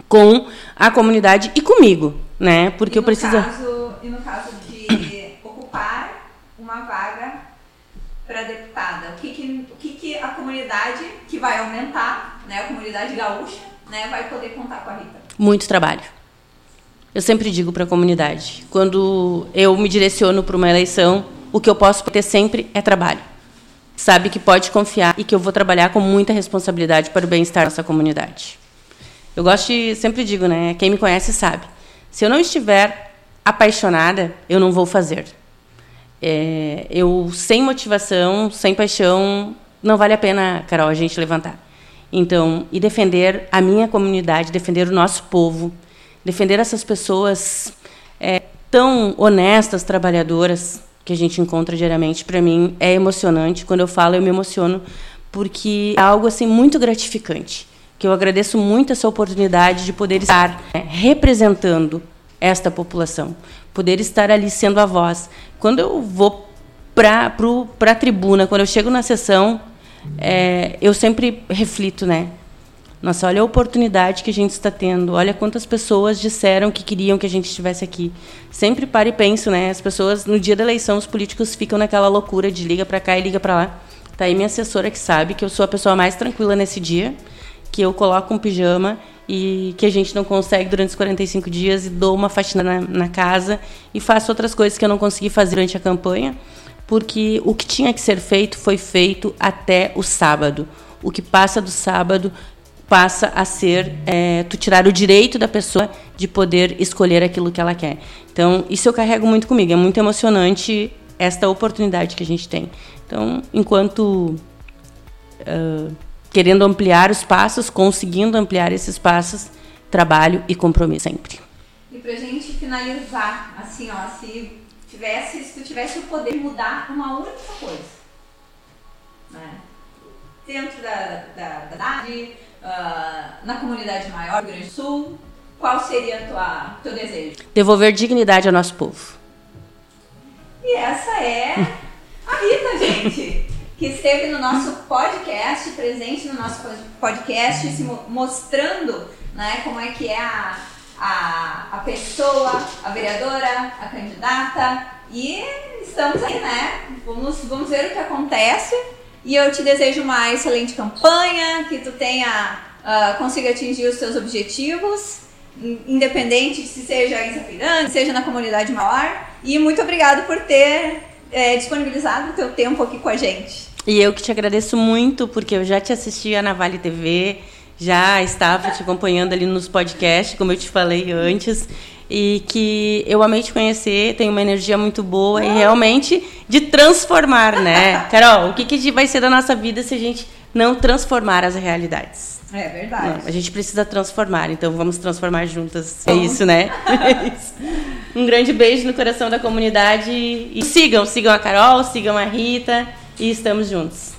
com a comunidade e comigo, né? Porque eu preciso.
Caso, e no caso de ocupar uma vaga para deputada, o que, que, o que, que a comunidade que vai aumentar, né? A comunidade gaúcha, né? Vai poder contar com a Rita?
Muito trabalho. Eu sempre digo para a comunidade, quando eu me direciono para uma eleição, o que eu posso ter sempre é trabalho. Sabe que pode confiar e que eu vou trabalhar com muita responsabilidade para o bem-estar da nossa comunidade. Eu gosto de, sempre digo, né? Quem me conhece sabe. Se eu não estiver apaixonada, eu não vou fazer. É, eu sem motivação, sem paixão, não vale a pena, Carol, a gente levantar. Então, e defender a minha comunidade, defender o nosso povo, defender essas pessoas é, tão honestas, trabalhadoras que a gente encontra diariamente, para mim é emocionante. Quando eu falo, eu me emociono porque é algo assim muito gratificante que eu agradeço muito essa oportunidade de poder estar né, representando esta população, poder estar ali sendo a voz. Quando eu vou para a tribuna, quando eu chego na sessão, é, eu sempre reflito, né? Nossa, olha a oportunidade que a gente está tendo. Olha quantas pessoas disseram que queriam que a gente estivesse aqui. Sempre paro e penso, né? As pessoas no dia da eleição, os políticos ficam naquela loucura de liga para cá e liga para lá. Tá aí minha assessora que sabe que eu sou a pessoa mais tranquila nesse dia que eu coloco um pijama e que a gente não consegue durante os 45 dias e dou uma faxina na, na casa e faço outras coisas que eu não consegui fazer durante a campanha, porque o que tinha que ser feito foi feito até o sábado. O que passa do sábado passa a ser é, tu tirar o direito da pessoa de poder escolher aquilo que ela quer. Então, isso eu carrego muito comigo. É muito emocionante esta oportunidade que a gente tem. Então, enquanto uh, querendo ampliar os passos, conseguindo ampliar esses passos, trabalho e compromisso sempre.
E pra gente finalizar, assim, ó, se tivesse, se tu tivesse o poder de mudar uma única coisa, né? Dentro da, da, uh, na comunidade maior do Rio Grande do Sul, qual seria o teu desejo?
Devolver dignidade ao nosso povo.
E essa é a Rita, gente que esteve no nosso podcast, presente no nosso podcast, se mostrando né, como é que é a, a, a pessoa, a vereadora, a candidata. E estamos aí, né? Vamos, vamos ver o que acontece. E eu te desejo uma excelente campanha, que tu tenha, uh, consiga atingir os seus objetivos, independente se seja em Zapiranga, seja na comunidade maior. E muito obrigado por ter é, disponibilizado o teu tempo aqui com a gente.
E eu que te agradeço muito, porque eu já te assistia na Vale TV, já estava te acompanhando ali nos podcasts, como eu te falei antes, e que eu amei te conhecer, tem uma energia muito boa e realmente de transformar, né? Carol, o que, que vai ser da nossa vida se a gente não transformar as realidades?
É verdade. Não,
a gente precisa transformar, então vamos transformar juntas. É isso, né? É isso. Um grande beijo no coração da comunidade e sigam, sigam a Carol, sigam a Rita e estamos juntos.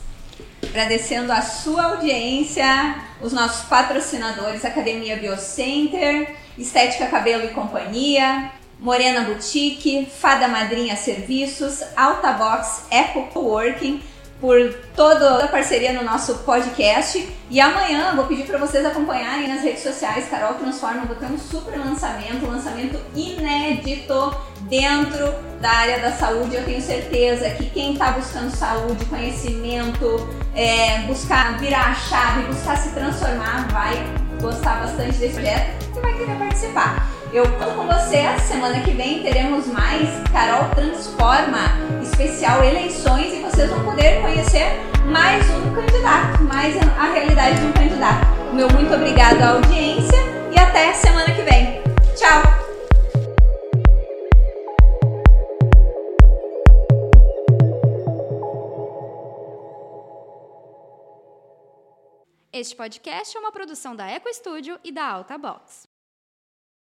Agradecendo a sua audiência, os nossos patrocinadores, Academia Biocenter, Estética Cabelo e Companhia, Morena Boutique, Fada Madrinha Serviços, Alta Box, Eco Coworking, por toda a parceria no nosso podcast. E amanhã vou pedir para vocês acompanharem nas redes sociais. Carol Transforma, vou ter um super lançamento, um lançamento inédito dentro da área da saúde. Eu tenho certeza que quem está buscando saúde, conhecimento, é, buscar virar a chave, buscar se transformar, vai gostar bastante desse projeto e vai querer participar. Eu conto com você. Semana que vem teremos mais Carol Transforma, especial eleições, e vocês vão poder conhecer mais um candidato, mais a realidade de um candidato. Meu muito obrigado à audiência e até semana que vem. Tchau!
Este podcast é uma produção da Eco Studio e da Alta Box.